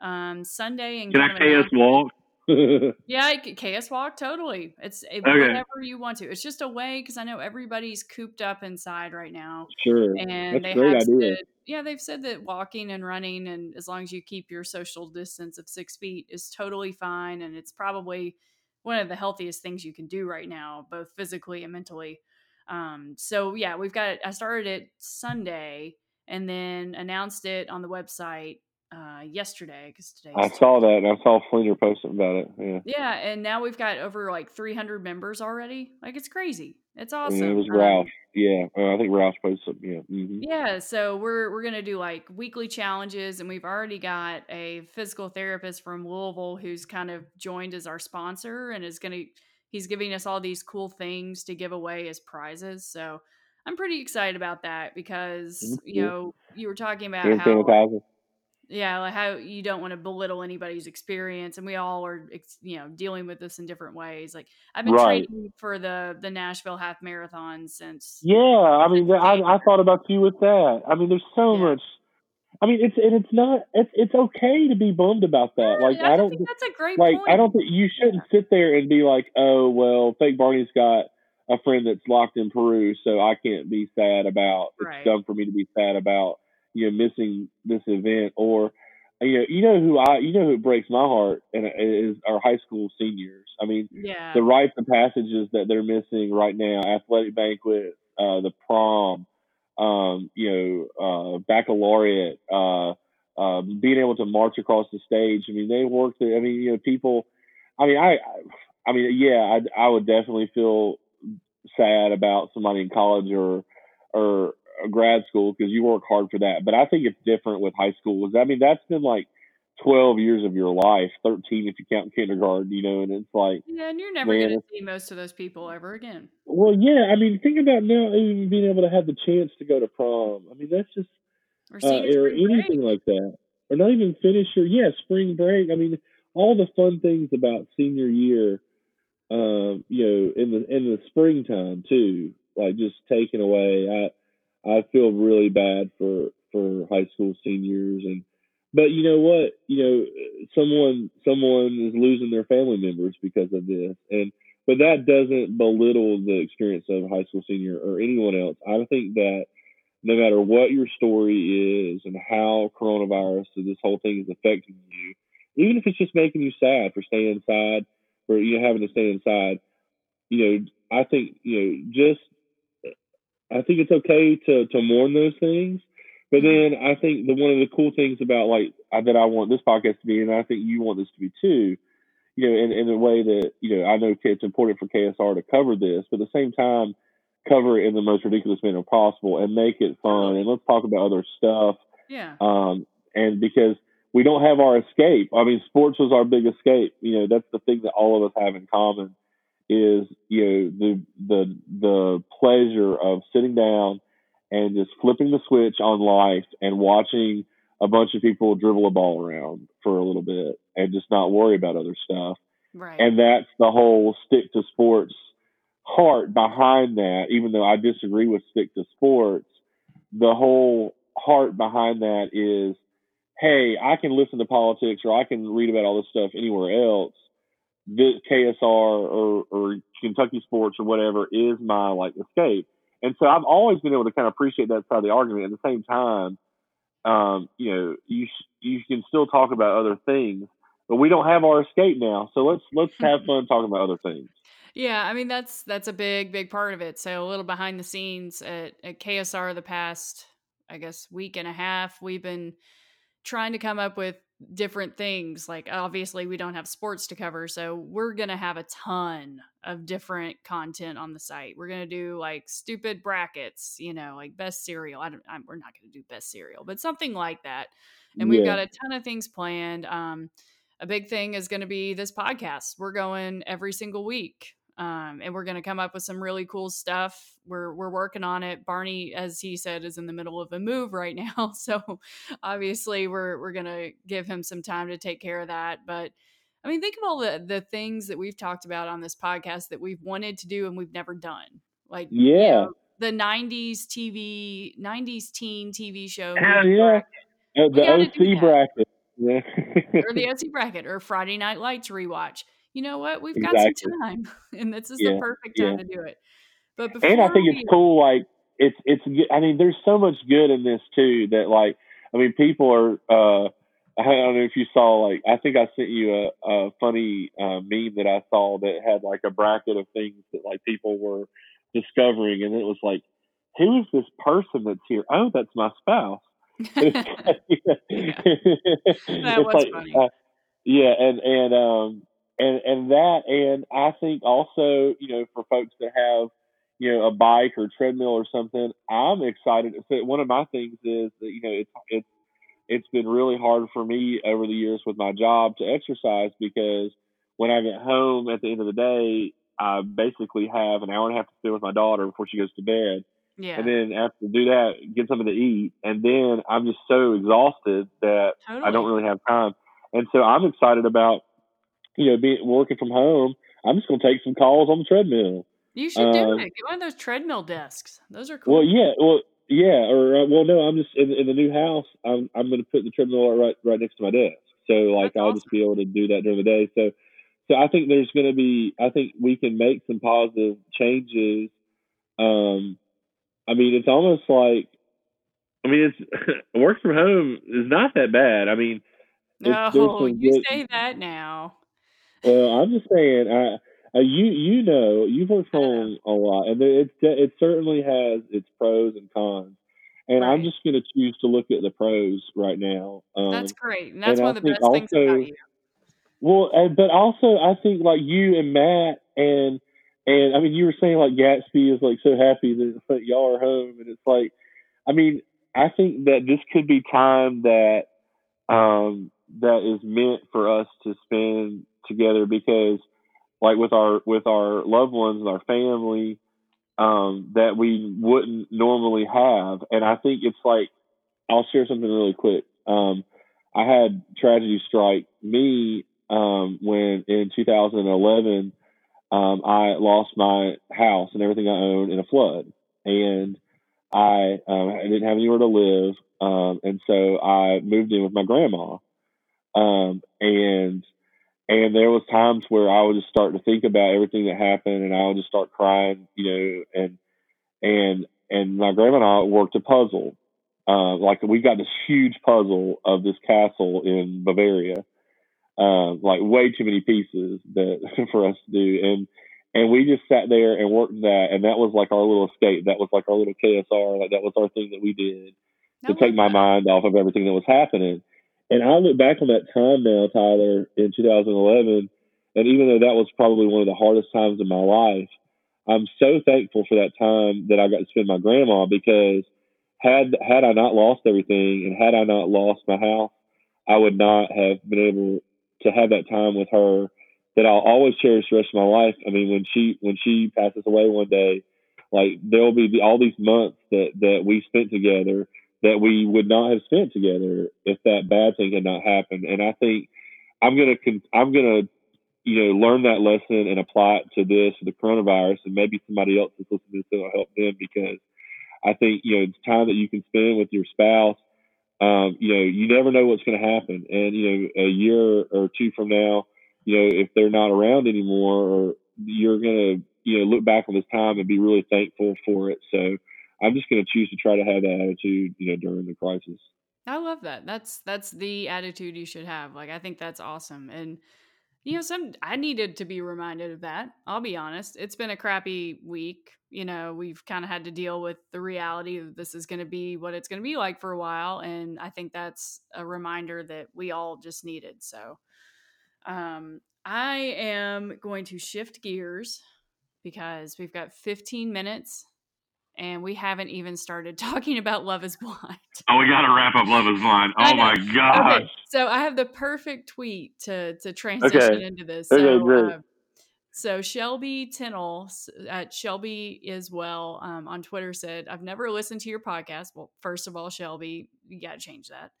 um, Sunday and can I KS walk? yeah, KS Walk totally. It's it, okay. whatever you want to. It's just a way because I know everybody's cooped up inside right now. Sure, and That's they have idea. Said, yeah, they've said that walking and running, and as long as you keep your social distance of six feet, is totally fine, and it's probably one of the healthiest things you can do right now, both physically and mentally. Um, so yeah, we've got. I started it Sunday and then announced it on the website uh, yesterday because today. I saw that. and I saw Fleener posting about it. Yeah. Yeah, and now we've got over like 300 members already. Like it's crazy. It's awesome. And it was Roush. Um, yeah, uh, I think Roush posted. Yeah. Mm-hmm. Yeah. So we're we're gonna do like weekly challenges, and we've already got a physical therapist from Louisville who's kind of joined as our sponsor and is gonna. He's giving us all these cool things to give away as prizes. So I'm pretty excited about that because mm-hmm. you know you were talking about how yeah like how you don't want to belittle anybody's experience and we all are you know dealing with this in different ways like i've been right. training for the the nashville half marathon since yeah i mean I, I thought about you with that i mean there's so yeah. much I mean, it's and it's not. It's it's okay to be bummed about that. Yeah, like I, I don't. think that's a great. Like point. I don't think you shouldn't sit there and be like, oh well, fake Barney's got a friend that's locked in Peru, so I can't be sad about. Right. It's dumb for me to be sad about you know missing this event or you know, you know who I, you know who breaks my heart, and is our high school seniors. I mean, yeah. the rites and passages that they're missing right now: athletic banquet, uh, the prom, um, you know, uh, baccalaureate, uh, uh, being able to march across the stage. I mean, they worked. I mean, you know, people. I mean, I, I mean, yeah, I, I would definitely feel sad about somebody in college or or grad school because you work hard for that. But I think it's different with high school. I mean, that's been like 12 years of your life, 13 if you count kindergarten, you know, and it's like. Yeah, and you're never going to see most of those people ever again. Well, yeah. I mean, think about now even being able to have the chance to go to prom. I mean, that's just. Or, uh, or anything break. like that. Or not even finish your, yeah, spring break. I mean, all the fun things about senior year, um, you know, in the in the springtime too, like just taken away. I I feel really bad for for high school seniors and but you know what? You know someone someone is losing their family members because of this. And but that doesn't belittle the experience of a high school senior or anyone else. I think that no matter what your story is and how coronavirus or this whole thing is affecting you even if it's just making you sad for staying inside for you know having to stay inside you know i think you know just I think it's okay to to mourn those things. But mm-hmm. then I think the one of the cool things about like that I want this podcast to be, and I think you want this to be too, you know, in, in a way that you know I know it's important for KSR to cover this, but at the same time, cover it in the most ridiculous manner possible and make it fun. And let's talk about other stuff. Yeah. Um, and because we don't have our escape. I mean, sports was our big escape. You know, that's the thing that all of us have in common is you know the the the pleasure of sitting down and just flipping the switch on life and watching a bunch of people dribble a ball around for a little bit and just not worry about other stuff. Right. And that's the whole stick to sports heart behind that, even though I disagree with stick to sports, the whole heart behind that is, hey, I can listen to politics or I can read about all this stuff anywhere else KSR or, or Kentucky sports or whatever is my like escape. And so I've always been able to kind of appreciate that side of the argument. At the same time, um, you know, you you can still talk about other things, but we don't have our escape now. So let's let's have fun talking about other things. Yeah, I mean that's that's a big big part of it. So a little behind the scenes at, at KSR the past I guess week and a half, we've been trying to come up with different things. Like obviously we don't have sports to cover, so we're going to have a ton of different content on the site. We're going to do like stupid brackets, you know, like best cereal. I don't I'm, we're not going to do best cereal, but something like that. And we've got a ton of things planned. Um a big thing is going to be this podcast. We're going every single week. Um, and we're going to come up with some really cool stuff. We're we're working on it. Barney, as he said, is in the middle of a move right now, so obviously we're we're going to give him some time to take care of that. But I mean, think of all the the things that we've talked about on this podcast that we've wanted to do and we've never done. Like yeah, you know, the '90s TV, '90s teen TV show. Yeah, uh, the OC bracket. Yeah. or the OC bracket, or Friday Night Lights rewatch you know what? We've got some time, and this is yeah, the perfect time yeah. to do it. But and I think we, it's cool. Like it's it's. I mean, there's so much good in this too. That like, I mean, people are. uh I don't know if you saw like I think I sent you a, a funny uh, meme that I saw that had like a bracket of things that like people were discovering, and it was like, who is this person that's here? Oh, that's my spouse. yeah. That was like, funny. Uh, yeah, and and um and and that and I think also you know for folks that have you know a bike or treadmill or something, I'm excited. So one of my things is that you know it's it's it's been really hard for me over the years with my job to exercise because when I get home at the end of the day, I basically have an hour and a half to spend with my daughter before she goes to bed. Yeah. And then after do that, get something to eat, and then I'm just so exhausted that totally. I don't really have time. And so I'm excited about you know, being working from home, I'm just going to take some calls on the treadmill. You should do um, it. Get one of those treadmill desks. Those are cool. Well, yeah, well, yeah, or uh, well, no, I'm just in, in the new house. I'm I'm going to put the treadmill right right next to my desk, so like That's I'll awesome. just be able to do that during the day. So, so I think there's going to be. I think we can make some positive changes. Um, I mean, it's almost like, I mean, it's work from home is not that bad. I mean, no, you good, say that now. Well, I'm just saying, I, uh, you you know, you've worked home a lot, and it it certainly has its pros and cons. And right. I'm just going to choose to look at the pros right now. Um, that's great, and that's and one of the best also, things about you. Well, and, but also I think like you and Matt and and I mean you were saying like Gatsby is like so happy that like, y'all are home, and it's like, I mean, I think that this could be time that um, that is meant for us to spend together because like with our with our loved ones and our family um, that we wouldn't normally have. And i think it's like i'll share something really quick. Um, i had tragedy strike me um, when in 2011 um, i lost my house and everything i owned in a flood. And i, um, I didn't have anywhere to live um, and so i moved in with my grandma. And and there was times where I would just start to think about everything that happened, and I would just start crying, you know, and and and my grandma and I worked a puzzle. Uh, like we got this huge puzzle of this castle in Bavaria, uh, like way too many pieces that for us to do, and and we just sat there and worked that, and that was like our little escape. That was like our little KSR. Like that was our thing that we did to take my mind off of everything that was happening. And I look back on that time now, Tyler, in 2011, and even though that was probably one of the hardest times in my life, I'm so thankful for that time that I got to spend my grandma because had had I not lost everything and had I not lost my house, I would not have been able to have that time with her that I'll always cherish the rest of my life. I mean, when she when she passes away one day, like there will be all these months that that we spent together that we would not have spent together if that bad thing had not happened. And I think I'm gonna I'm gonna you know learn that lesson and apply it to this the coronavirus, and maybe somebody else is listening to this will help them because I think you know it's time that you can spend with your spouse. Um, you know, you never know what's going to happen, and you know, a year or two from now, you know, if they're not around anymore, or you're going to you know look back on this time and be really thankful for it. So I'm just going to choose to try to have that attitude, you know, during the crisis. I love that. That's that's the attitude you should have. Like I think that's awesome. And you know, some I needed to be reminded of that. I'll be honest. It's been a crappy week. You know, we've kind of had to deal with the reality that this is going to be what it's going to be like for a while and I think that's a reminder that we all just needed. So, um I am going to shift gears because we've got 15 minutes and we haven't even started talking about Love is Blind. Oh, we got to wrap up Love is Blind. Oh my god! Okay, so I have the perfect tweet to to transition okay. into this. So, okay, great. Uh, So Shelby Tinnell at Shelby is well um, on Twitter said, "I've never listened to your podcast." Well, first of all, Shelby, you got to change that.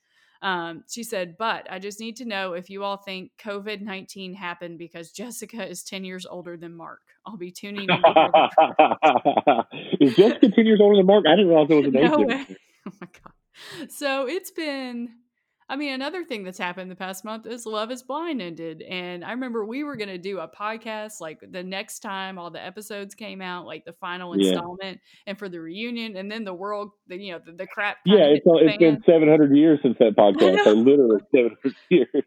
Um, she said, "But I just need to know if you all think COVID nineteen happened because Jessica is ten years older than Mark. I'll be tuning in. is Jessica ten years older than Mark? I didn't realize it was an age No way. Oh my god. So it's been I mean, another thing that's happened the past month is Love is Blind ended. And I remember we were gonna do a podcast like the next time all the episodes came out, like the final Yeah. installment and for the reunion, and then the world the you know, the, the crap Yeah, it's the it's been fan. seven hundred years since that podcast. So literally seven hundred years.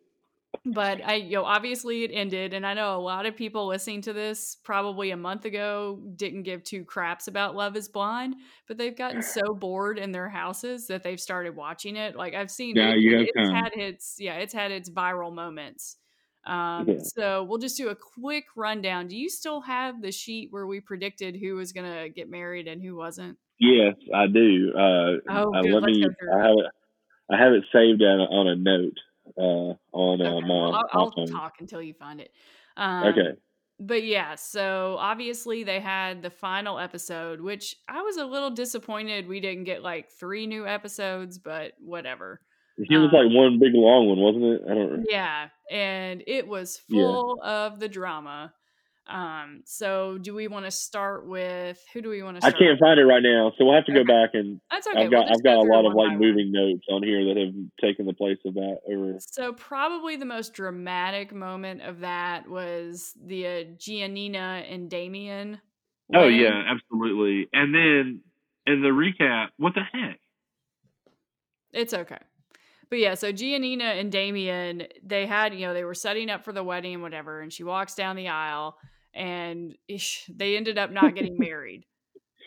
But I, you know, obviously it ended, and I know a lot of people listening to this probably a month ago didn't give two craps about Love Is Blind, but they've gotten so bored in their houses that they've started watching it. Like I've seen, yeah, it, you have it's time. had its, yeah, it's had its viral moments. Um, Yeah. so we'll just do a quick rundown. Do you still have the sheet where we predicted who was gonna get married and who wasn't? Yes, I do. Uh, Oh, uh, good. let Let's me. I have it. I have it saved on a, on a note uh, on uh, my, well, I'll, my I'll phone. talk until you find it. Um, Okay. but yeah, so obviously they had the final episode, which I was a little disappointed we didn't get like three new episodes, but whatever. It was Um, like one big long one, wasn't it? I don't. Yeah, and it was Yeah. full of the drama. Um, so do we want to start with who do we want to I can't find it right now, so we'll have to go back and That's okay. I've we'll got I've got go a lot of like by one. moving notes on here that have taken the place of that. Over. So probably the most dramatic moment of that was the uh, Giannina and Damian. Oh wedding. yeah, absolutely. And then in the recap, what the heck? It's okay. But yeah, so Giannina and Damian, they had, you know, they were setting up for the wedding and whatever, and she walks down the aisle and ish, they ended up not getting married.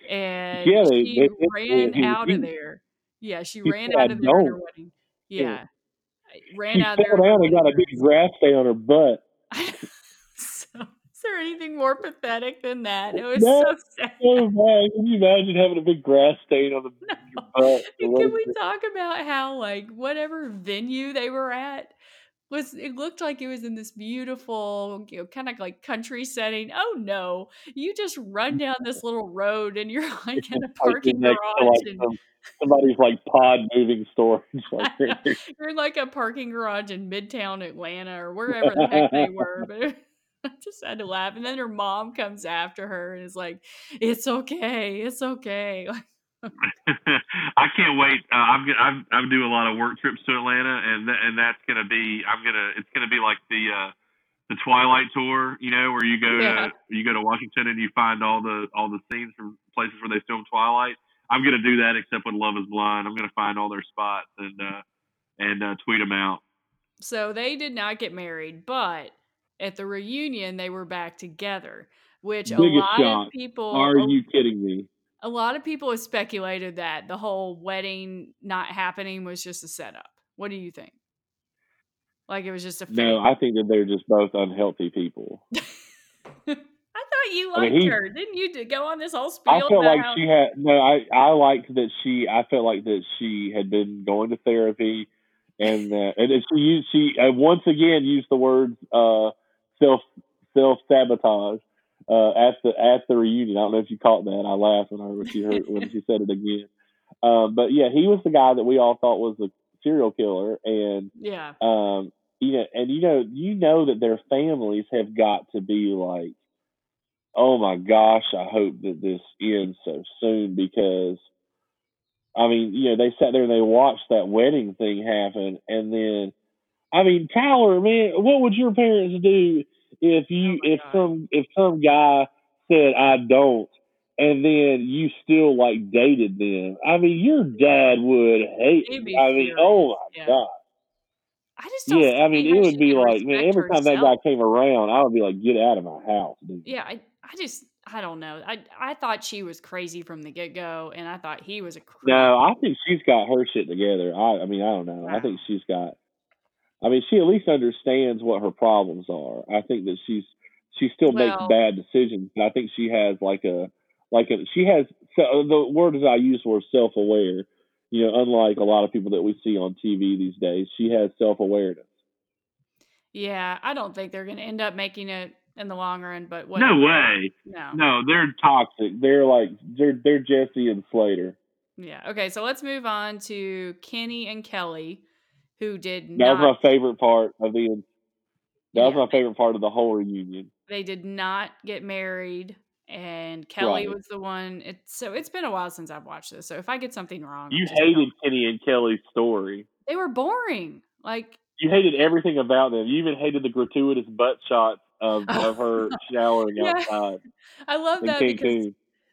And Yeah, they- she they- they- ran he- out of there. Yeah, she ran out of there her wedding. Yeah. Yeah. Ran She out of there. fell down and got a big grass stain on her butt. so, is there anything more pathetic than that? It was No. so sad. So bad. Can you imagine having a big grass stain on the your butt? Can we talk about how like whatever venue they were at was it looked like it was in this beautiful, you know, kind of like country setting. Oh no, you just run mm. down this little road and you're like in a parking garage like, and some- somebody's like pod moving storage. Like, you're in like a parking garage in Midtown Atlanta or wherever the heck they were. But I just had to laugh. And then her mom comes after her and is like, "It's okay, it's okay." I can't wait. Uh, I'm I'm, I'm doing a lot of work trips to Atlanta, and th- and that's gonna be I'm gonna it's gonna be like the uh, the Twilight tour, you know, where you go Yeah. to you go to Washington and you find all the all the scenes from places where they filmed Twilight. I'm gonna do that, except with Love Is Blind. I'm gonna find all their spots and uh, and uh, tweet them out. So they did not get married, but at the reunion they were back together, which a lot shock. of people Are you kidding me? A lot of people have speculated that the whole wedding not happening was just a setup. What do you think? Like it was just a No. I think that they're just both unhealthy people. I thought you I liked mean, he- her. Didn't you go on this whole spiel I felt about like she had no. I I liked that she. I felt like that she had been going to therapy, and uh, and she used she uh, once again used the words uh, self self sabotage uh, at the at the reunion. I don't know if you caught that. I laughed when I when she heard when she said it again. Um, but yeah, he was the guy that we all thought was a serial killer, and Yeah. um, you know, and you know, you know that their families have got to be like, oh my gosh, I hope that this ends so soon because, I mean, you know, they sat there and they watched that wedding thing happen, and then, I mean, Tyler, man, what would your parents do if you, Oh if God. some, if some guy said I don't, and then you still like dated them? I mean, your dad would hate. Me. I mean, oh my Yeah. god. I just don't Yeah, I mean, it would be like, man, every time that guy came around, I would be like, get out of my house, dude. Yeah, I, I just I don't know. I I thought she was crazy from the get go, and I thought he was a creep. No, I think she's got her shit together. I, I mean, I don't know. I think she's got. I mean, she at least understands what her problems are. I think that she's she still makes bad decisions, but I think she has like a like a she has so uh, the word that I use were self aware. You know, unlike a lot of people that we see on TV these days, she has self awareness. Yeah, I don't think they're going to end up making it in the long run, but No whatever. way. No. No, they're Toxic. They're like they're they're Jessie and Slater. Yeah. Okay, so let's move on to Kenny and Kelly, who did That not. was my favorite part of the. That was my favorite part of the whole reunion. they did not get married, and Kelly Right. was the one. It's so it's been a while since I've watched this. So if I get something wrong, You hated Kenny and Kelly's story. They were boring. Like You hated everything about them. You even hated the gratuitous butt shots of, of her showering Yeah. outside I love that because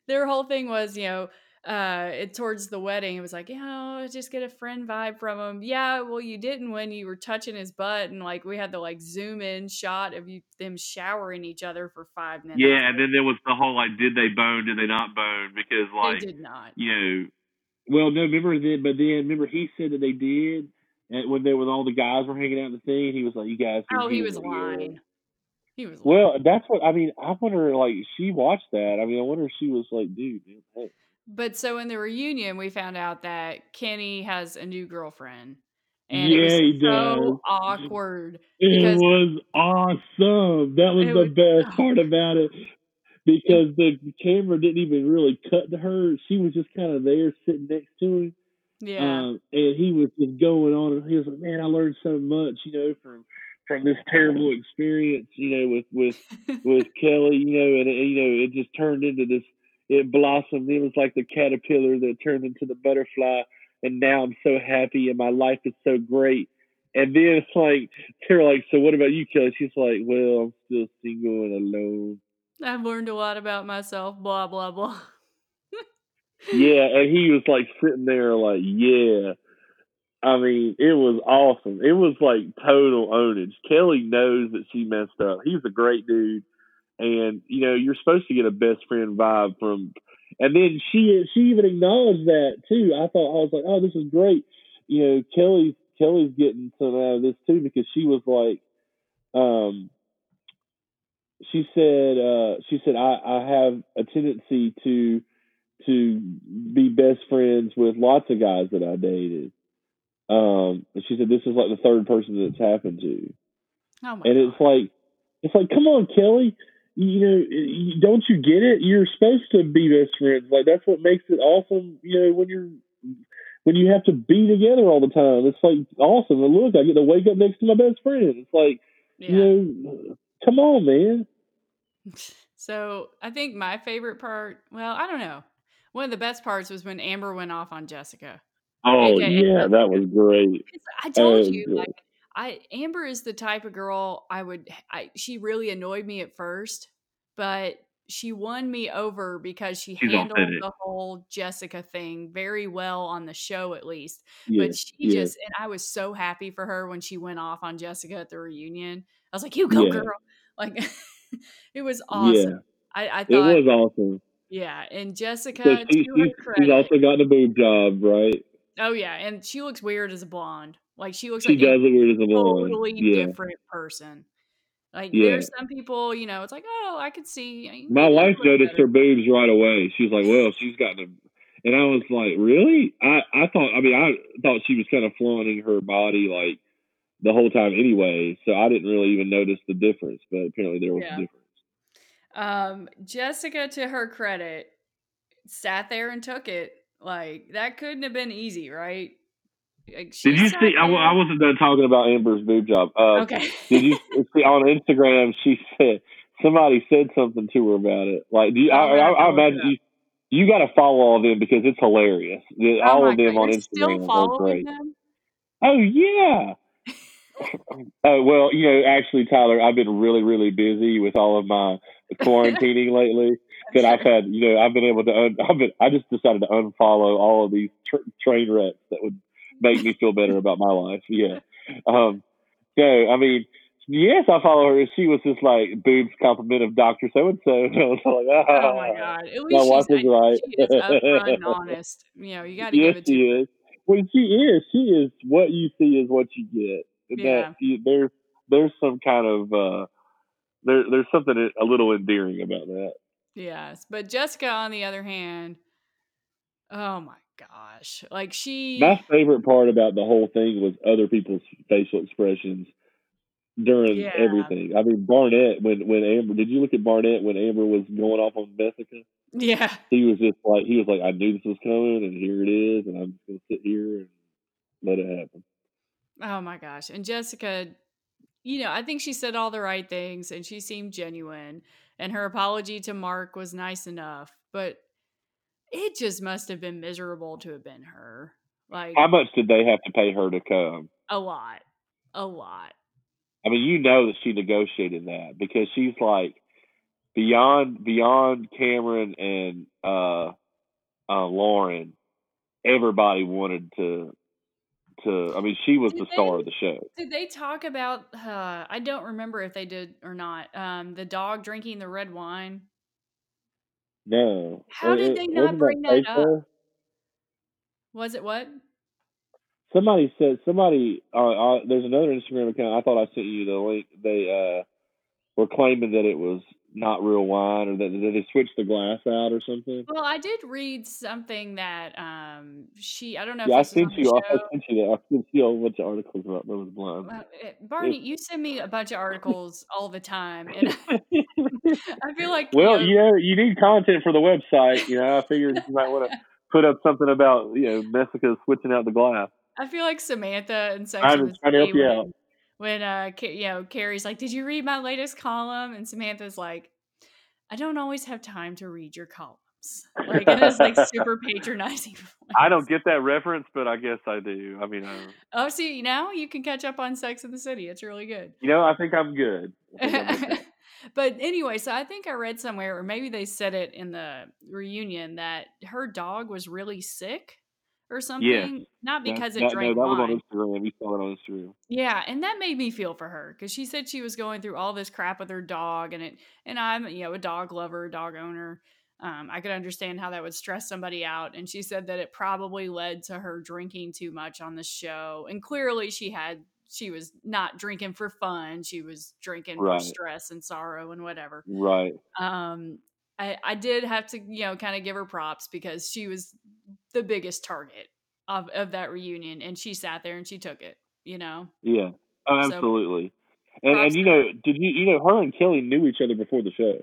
their whole thing was, you know, uh, it towards the wedding, it was like, you know, just get a friend vibe from him. Yeah, well, you didn't when you were touching his butt, and like we had the like zoom in shot of you them showering each other for five minutes. yeah, and then there was the whole like, did they bone? Did they not bone? Because like they did not. you know, Well, no, remember then, but then remember he said that they did, and when they when all the guys were hanging out in the thing, he was like, "You guys." Oh, he was lying. He was lying. Well, that's what I mean. I wonder, like, she watched that. I mean, I wonder if she was like, "Dude, man, hey." But so in the reunion, we found out that Kenny has a new girlfriend. And Yeah, it was so does. awkward. It was awesome. That was the was- best part about it because the camera didn't even really cut to her. She was just kind of there sitting next to him. Yeah. Um, and he was just going on, and he was like, "Man, I learned so much, you know, from from this terrible experience, you know, with with with Kelly, you know, and it, you know, it just turned into this. It blossomed. It was like the caterpillar that turned into the butterfly, and now I'm so happy, and my life is so great. And then it's like they're like, "So what about you, Kelly?" She's like, "Well, I'm still single and alone." I've learned a lot about myself, blah, blah, blah. Yeah, and he was like sitting there, like, "Yeah." I mean, it was awesome. It was like total ownage. Kelly knows that she messed up. He's a great dude, and you know you're supposed to get a best friend vibe from. And then she she even acknowledged that too. I thought I was like, oh, this is great. You know, Kelly Kelly's getting some out of this too because she was like, um, she said uh, she said I I have a tendency to to be best friends with lots of guys that I dated. Um, and she said this is like the third person that's happened to, Oh my and it's like it's like come on, Kelly, you know, don't you get it? You're supposed to be best friends. Like that's what makes it awesome. You know, when you're when you have to be together all the time, it's like awesome. And look, I get to wake up next to my best friend. It's like yeah. you know, come on, man. So I think my favorite part, well, I don't know. One of the best parts was when Amber went off on Jessica. Oh Okay. yeah, that was great. I told you, uh, like, I Amber is the type of girl I would. I she really annoyed me at first, but she won me over because she She's handled the whole Jessica thing very well on the show, at least. Yeah, But she yeah. just, and I was so happy for her when she went off on Jessica at the reunion. I was like, "You go, Yeah. girl!" Like, it was awesome. I, I It was awesome. yeah. And Jessica, So she, her she's, she's also gotten a boob job, right? oh yeah, and she looks weird as a blonde. Like she looks She like does a look weird as a blonde. totally Yeah. different person. Like Yeah. there's some people, you know, it's like, oh, I could see. My wife noticed better. her boobs right away. She was like, "Well, she's got them," and I was like, "Really?" I I thought. I mean, I thought she was kind of flaunting her body like the whole time anyway. So I didn't really even notice the difference. But apparently there was Yeah. a difference. Um, Jessica, to her credit, sat there and took it. Like that couldn't have been easy, right? Like, Did you see? I, I wasn't done talking about Amber's boob job. Uh, okay. Did you see on Instagram? She said somebody said something to her about it. Like, do you? I'm I, I, I imagine you. You got to follow all of them because it's hilarious. Oh all of them God, on Instagram are great. them? Oh yeah. Oh well, you know, actually, Tyler, I've been really, really busy with all of my quarantining lately. That I've had, you know, I've been able to. Un- I've been. I just decided to unfollow all of these tr- train wrecks that would make me feel better about my life. Yeah. Um. So I mean, yes, I follow her. She was just like boobs compliment of Doctor So and So. I was like, ah. Oh my god! At My wife was right. she is upfront and honest. You know, you got to yes, give it to she her. is. Well, she is. She is. What you see is what you get. And Yeah. That, you, there's there's some kind of uh, there there's something a little endearing about that. Yes, but Jessica, on the other hand, oh my gosh, like she. My favorite part about the whole thing was other people's facial expressions during Yeah. everything. I mean, Barnett when when Amber. Did you look at Barnett when Amber was going off on Jessica? Yeah. He was just like he was like, I knew this was coming, and here it is, and I'm just gonna sit here and let it happen. Oh my gosh. And Jessica, you know, I think she said all the right things and she seemed genuine. And her apology to Mark was nice enough, but it just must have been miserable to have been her. Like How much did they have to pay her to come? a lot. A lot. I mean, you know that she negotiated that because she's like beyond beyond Cameron and uh, uh, Lauren. Everybody wanted to to. I mean, she was Did the star of the show. Did they talk about uh I don't remember if they did or not. Um the dog drinking the red wine. No, How did they not wasn't bring that fake, up? Was it what? Somebody said somebody. Uh, uh, there's another Instagram account. I thought I sent you the link. They uh, were claiming that it was not real wine, or that, that they switched the glass out, or something. Well, I did read something that um she I don't know Yeah, I if this was on sent you. I sent you that. I sent you a whole bunch of articles about those blind. Well, Barney, you send me a bunch of articles all the time, and I feel like well, you know, you need content for the website. You know, I figured you might want to put up something about you know Messica switching out the glass. I feel like Samantha and Sex Trying and to- the trying to help you when, out. when uh you know Carrie's like, "Did you read my latest column?" and Samantha's like, "I don't always have time to read your columns." Like it is like super patronizing. I don't get that reference, but I guess I do. I mean, I, Oh, see now you can catch up on Sex in the City. It's really good. you know, I think I'm good. I think I'm. But anyway, so I think I read somewhere, or maybe they said it in the reunion, that her dog was really sick or something. Yeah. Not That- because it that, drank no, that wine. was on Instagram. You saw it on Instagram. Yeah, and that made me feel for her because she said she was going through all this crap with her dog, and it. And I'm, you know, a dog lover, dog owner. Um, I could understand how that would stress somebody out. And she said that it probably led to her drinking too much on the show, and clearly she had. She was not drinking for fun. She was drinking Right. for stress and sorrow and whatever. Right. Um, I, I did have to, you know, kind of give her props because she was the biggest target of, of that reunion, and she sat there and she took it. You know. Yeah. Oh, So, absolutely. and and you know, did you you know her and Kelly knew each other before the show?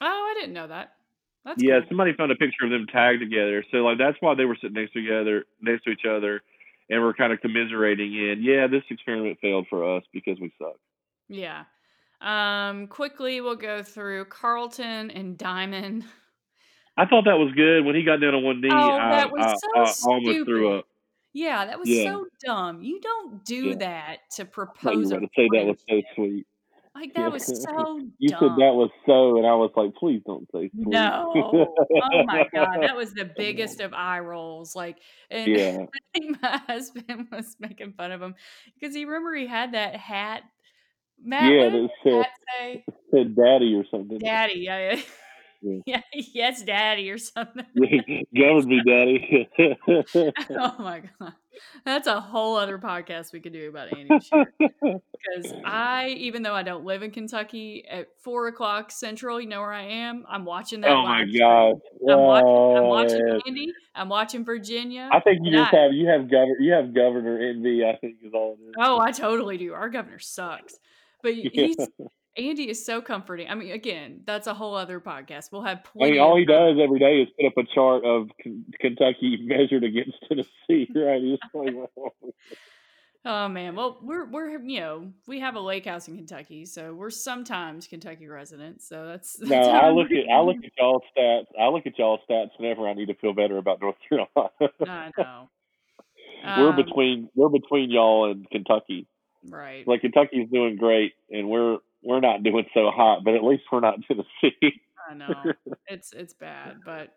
Oh, I didn't know that. That's yeah, cool. somebody found a picture of them tagged together. So like that's why they were sitting next to together next to each other and we're kind of commiserating in, yeah, this experiment failed for us because we suck. Yeah. Um, quickly we'll go through Carlton and Diamond. I thought that was good. When he got down on one knee, Oh, I, that was I, so I almost threw up. Yeah, that was Yeah. so dumb. You don't do Yeah. that to I propose a about to say that was so sweet. Like that was so You dumb. said that was so, and I was like, please don't say sweet. No. Oh my god, that was the biggest of eye rolls. Like and Yeah. I think my husband was making fun of him because he remember he had that hat. Matt, Yeah, that said, say? said daddy or something. Daddy, yeah, yeah. Yeah. Yeah, yes, daddy or something. Govern me, daddy. oh my god. That's a whole other podcast we could do about Andy Because I, even though I don't live in Kentucky, at four o'clock central, you know where I am. I'm watching that. oh my god! I'm watching. I'm watching. Andy. I'm watching Virginia. I think you just I- have you have governor you have governor envy. I think is all it is. Oh, I totally do. Our governor sucks, but Yeah. he's Andy is so comforting. I mean, again, that's a whole other podcast. We'll have plenty. I mean, all of he does every day is put up a chart of K- Kentucky measured against Tennessee. Right? He's like, Oh man, well we're we're you know we have a lake house in Kentucky, so we're sometimes Kentucky residents. So that's, no. that's how I look at I look at y'all stats. I look at y'all stats whenever I need to feel better about North Carolina. I know. we're Um, between we're between y'all and Kentucky. right. Like Kentucky's doing great, and we're we're not doing so hot, but at least we're not Tennessee. I know it's it's bad, but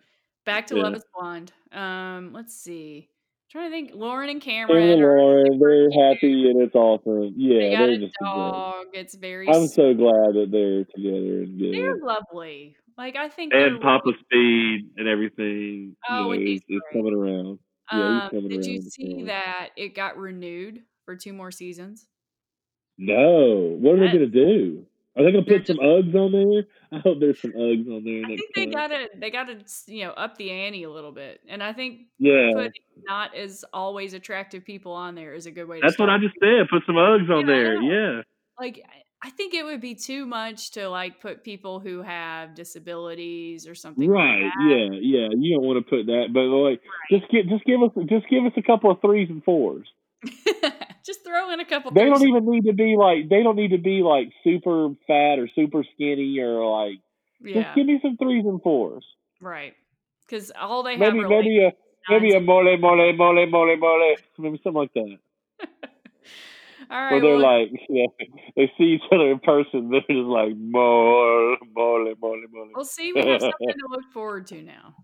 back to Yeah. Love Is Blind. Um, let's see. trying to think. Lauren and And Cameron are Lauren, super they're cute. happy and it's awesome. They Yeah, got they're a just great. dog. It's very. I'm s- so glad that they're together and They're lovely. Like I think. And Papa really- Speed and everything, Oh, you know, and is, he's coming around. Yeah, he's Um, coming did you see that it got renewed for two more seasons? No. What are they going to do? Are they gonna put some Uggs on there? I hope there's some Uggs on there. I think they time. gotta they gotta you know up the ante a little bit, and I think Yeah, putting not as always attractive people on there is a good way. to that's what. I just said. Put some Uggs on Yeah, there. Yeah. like I- think it would be too much to like put people who have disabilities or something Right. like Yeah. Yeah. You don't want to put that, but like, just get, just give us, just give us a couple of threes and fours. Just throw in a couple. They don't even need to be like, they don't need to be like super fat or super skinny or like. yeah, Just give me some threes and fours. right. Because all they have Maybe, are maybe like a, maybe a mole, mole, mole, mole, mole. Maybe something like that. all right. Where they're well, like, yeah, they see each other in person. They're just like mole, mole, mole, mole. we'll see. We have something to look forward to now.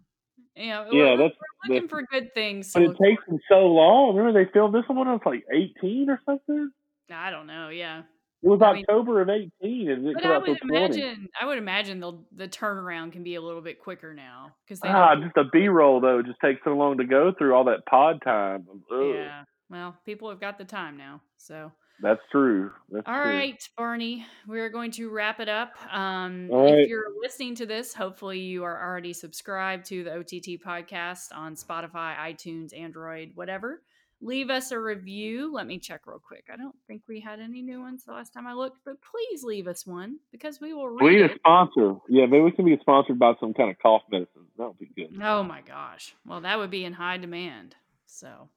You know, Yeah, we're, that's. we're looking that's for good things. but it takes them so long. Remember, they filmed this one when I was like 18 or something. I don't know. Yeah. It was I mean- October of 18, and it came I out would 20. imagine, I would imagine they'll the turnaround can be a little bit quicker now because Ah, just a B roll though. It just takes so long to go through all that pod time. Ugh. yeah. Well, people have got the time now, so That's true. That's all true. right, Barney, we're going to wrap it up. Um, All right. If you're listening to this, hopefully you are already subscribed to the OTT podcast on Spotify, iTunes, Android, whatever. Leave us a review. Let me check real quick. I don't think we had any new ones the last time I looked, but please leave us one because we will We read need it. a sponsor. Yeah, maybe we can be sponsored by some kind of cough medicine. That would be good. Oh my gosh. Well, that would be in high demand. So,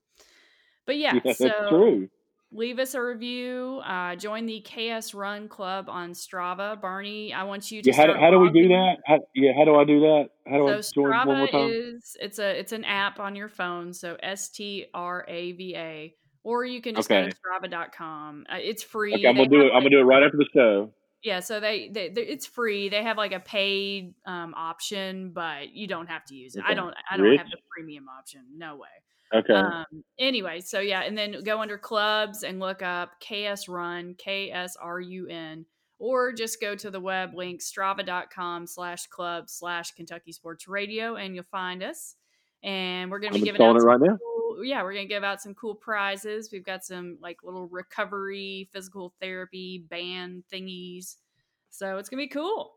but yeah, Yeah, so that's true. Leave us a review. Uh, join the KS Run Club on Strava. Barney, I want you to Yeah, how, do- how do we do that? How, yeah, how do I do that? How do So I join one more Strava time? is it's a it's an app on your phone. So S T R A V A, or you can just go Okay. to Strava.com. Uh, it's free. Okay, I'm gonna do have, it. I'm gonna do it right after the show. yeah so they, they, they it's free they have like a paid um, option but you don't have to use it i don't i don't Rich? have the premium option no way Okay. um anyway so yeah and then go under clubs and look up ks run k-s-r-u-n or just go to the web link strava.com slash club slash kentucky sports radio and you'll find us. And we're gonna be giving out it right now. cool, yeah we're gonna give out some cool prizes. We've got some like little recovery physical therapy band thingies. So it's gonna be cool.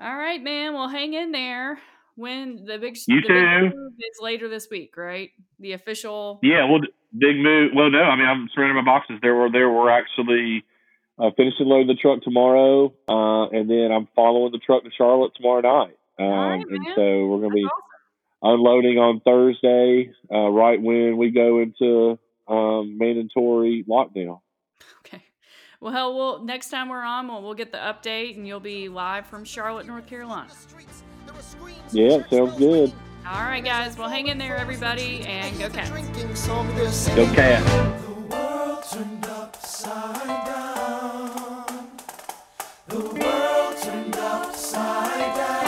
All right man well hang in there when the big You the big too. move is later this week right the official Yeah, well, big move. Well, no, I mean I'm surrounded by boxes. There were there were actually Uh, finishing loading the truck tomorrow, uh, and then I'm following the truck to Charlotte tomorrow night. Um, right, and so we're gonna That's be awesome. unloading on Thursday, uh, right when we go into um, mandatory lockdown. okay well hell well next time we're on we'll, we'll get the update and you'll be live from charlotte north carolina yeah, sounds good. All right, guys. Well, hang in there, everybody, and go Cats. Go Cats. The world turned upside down.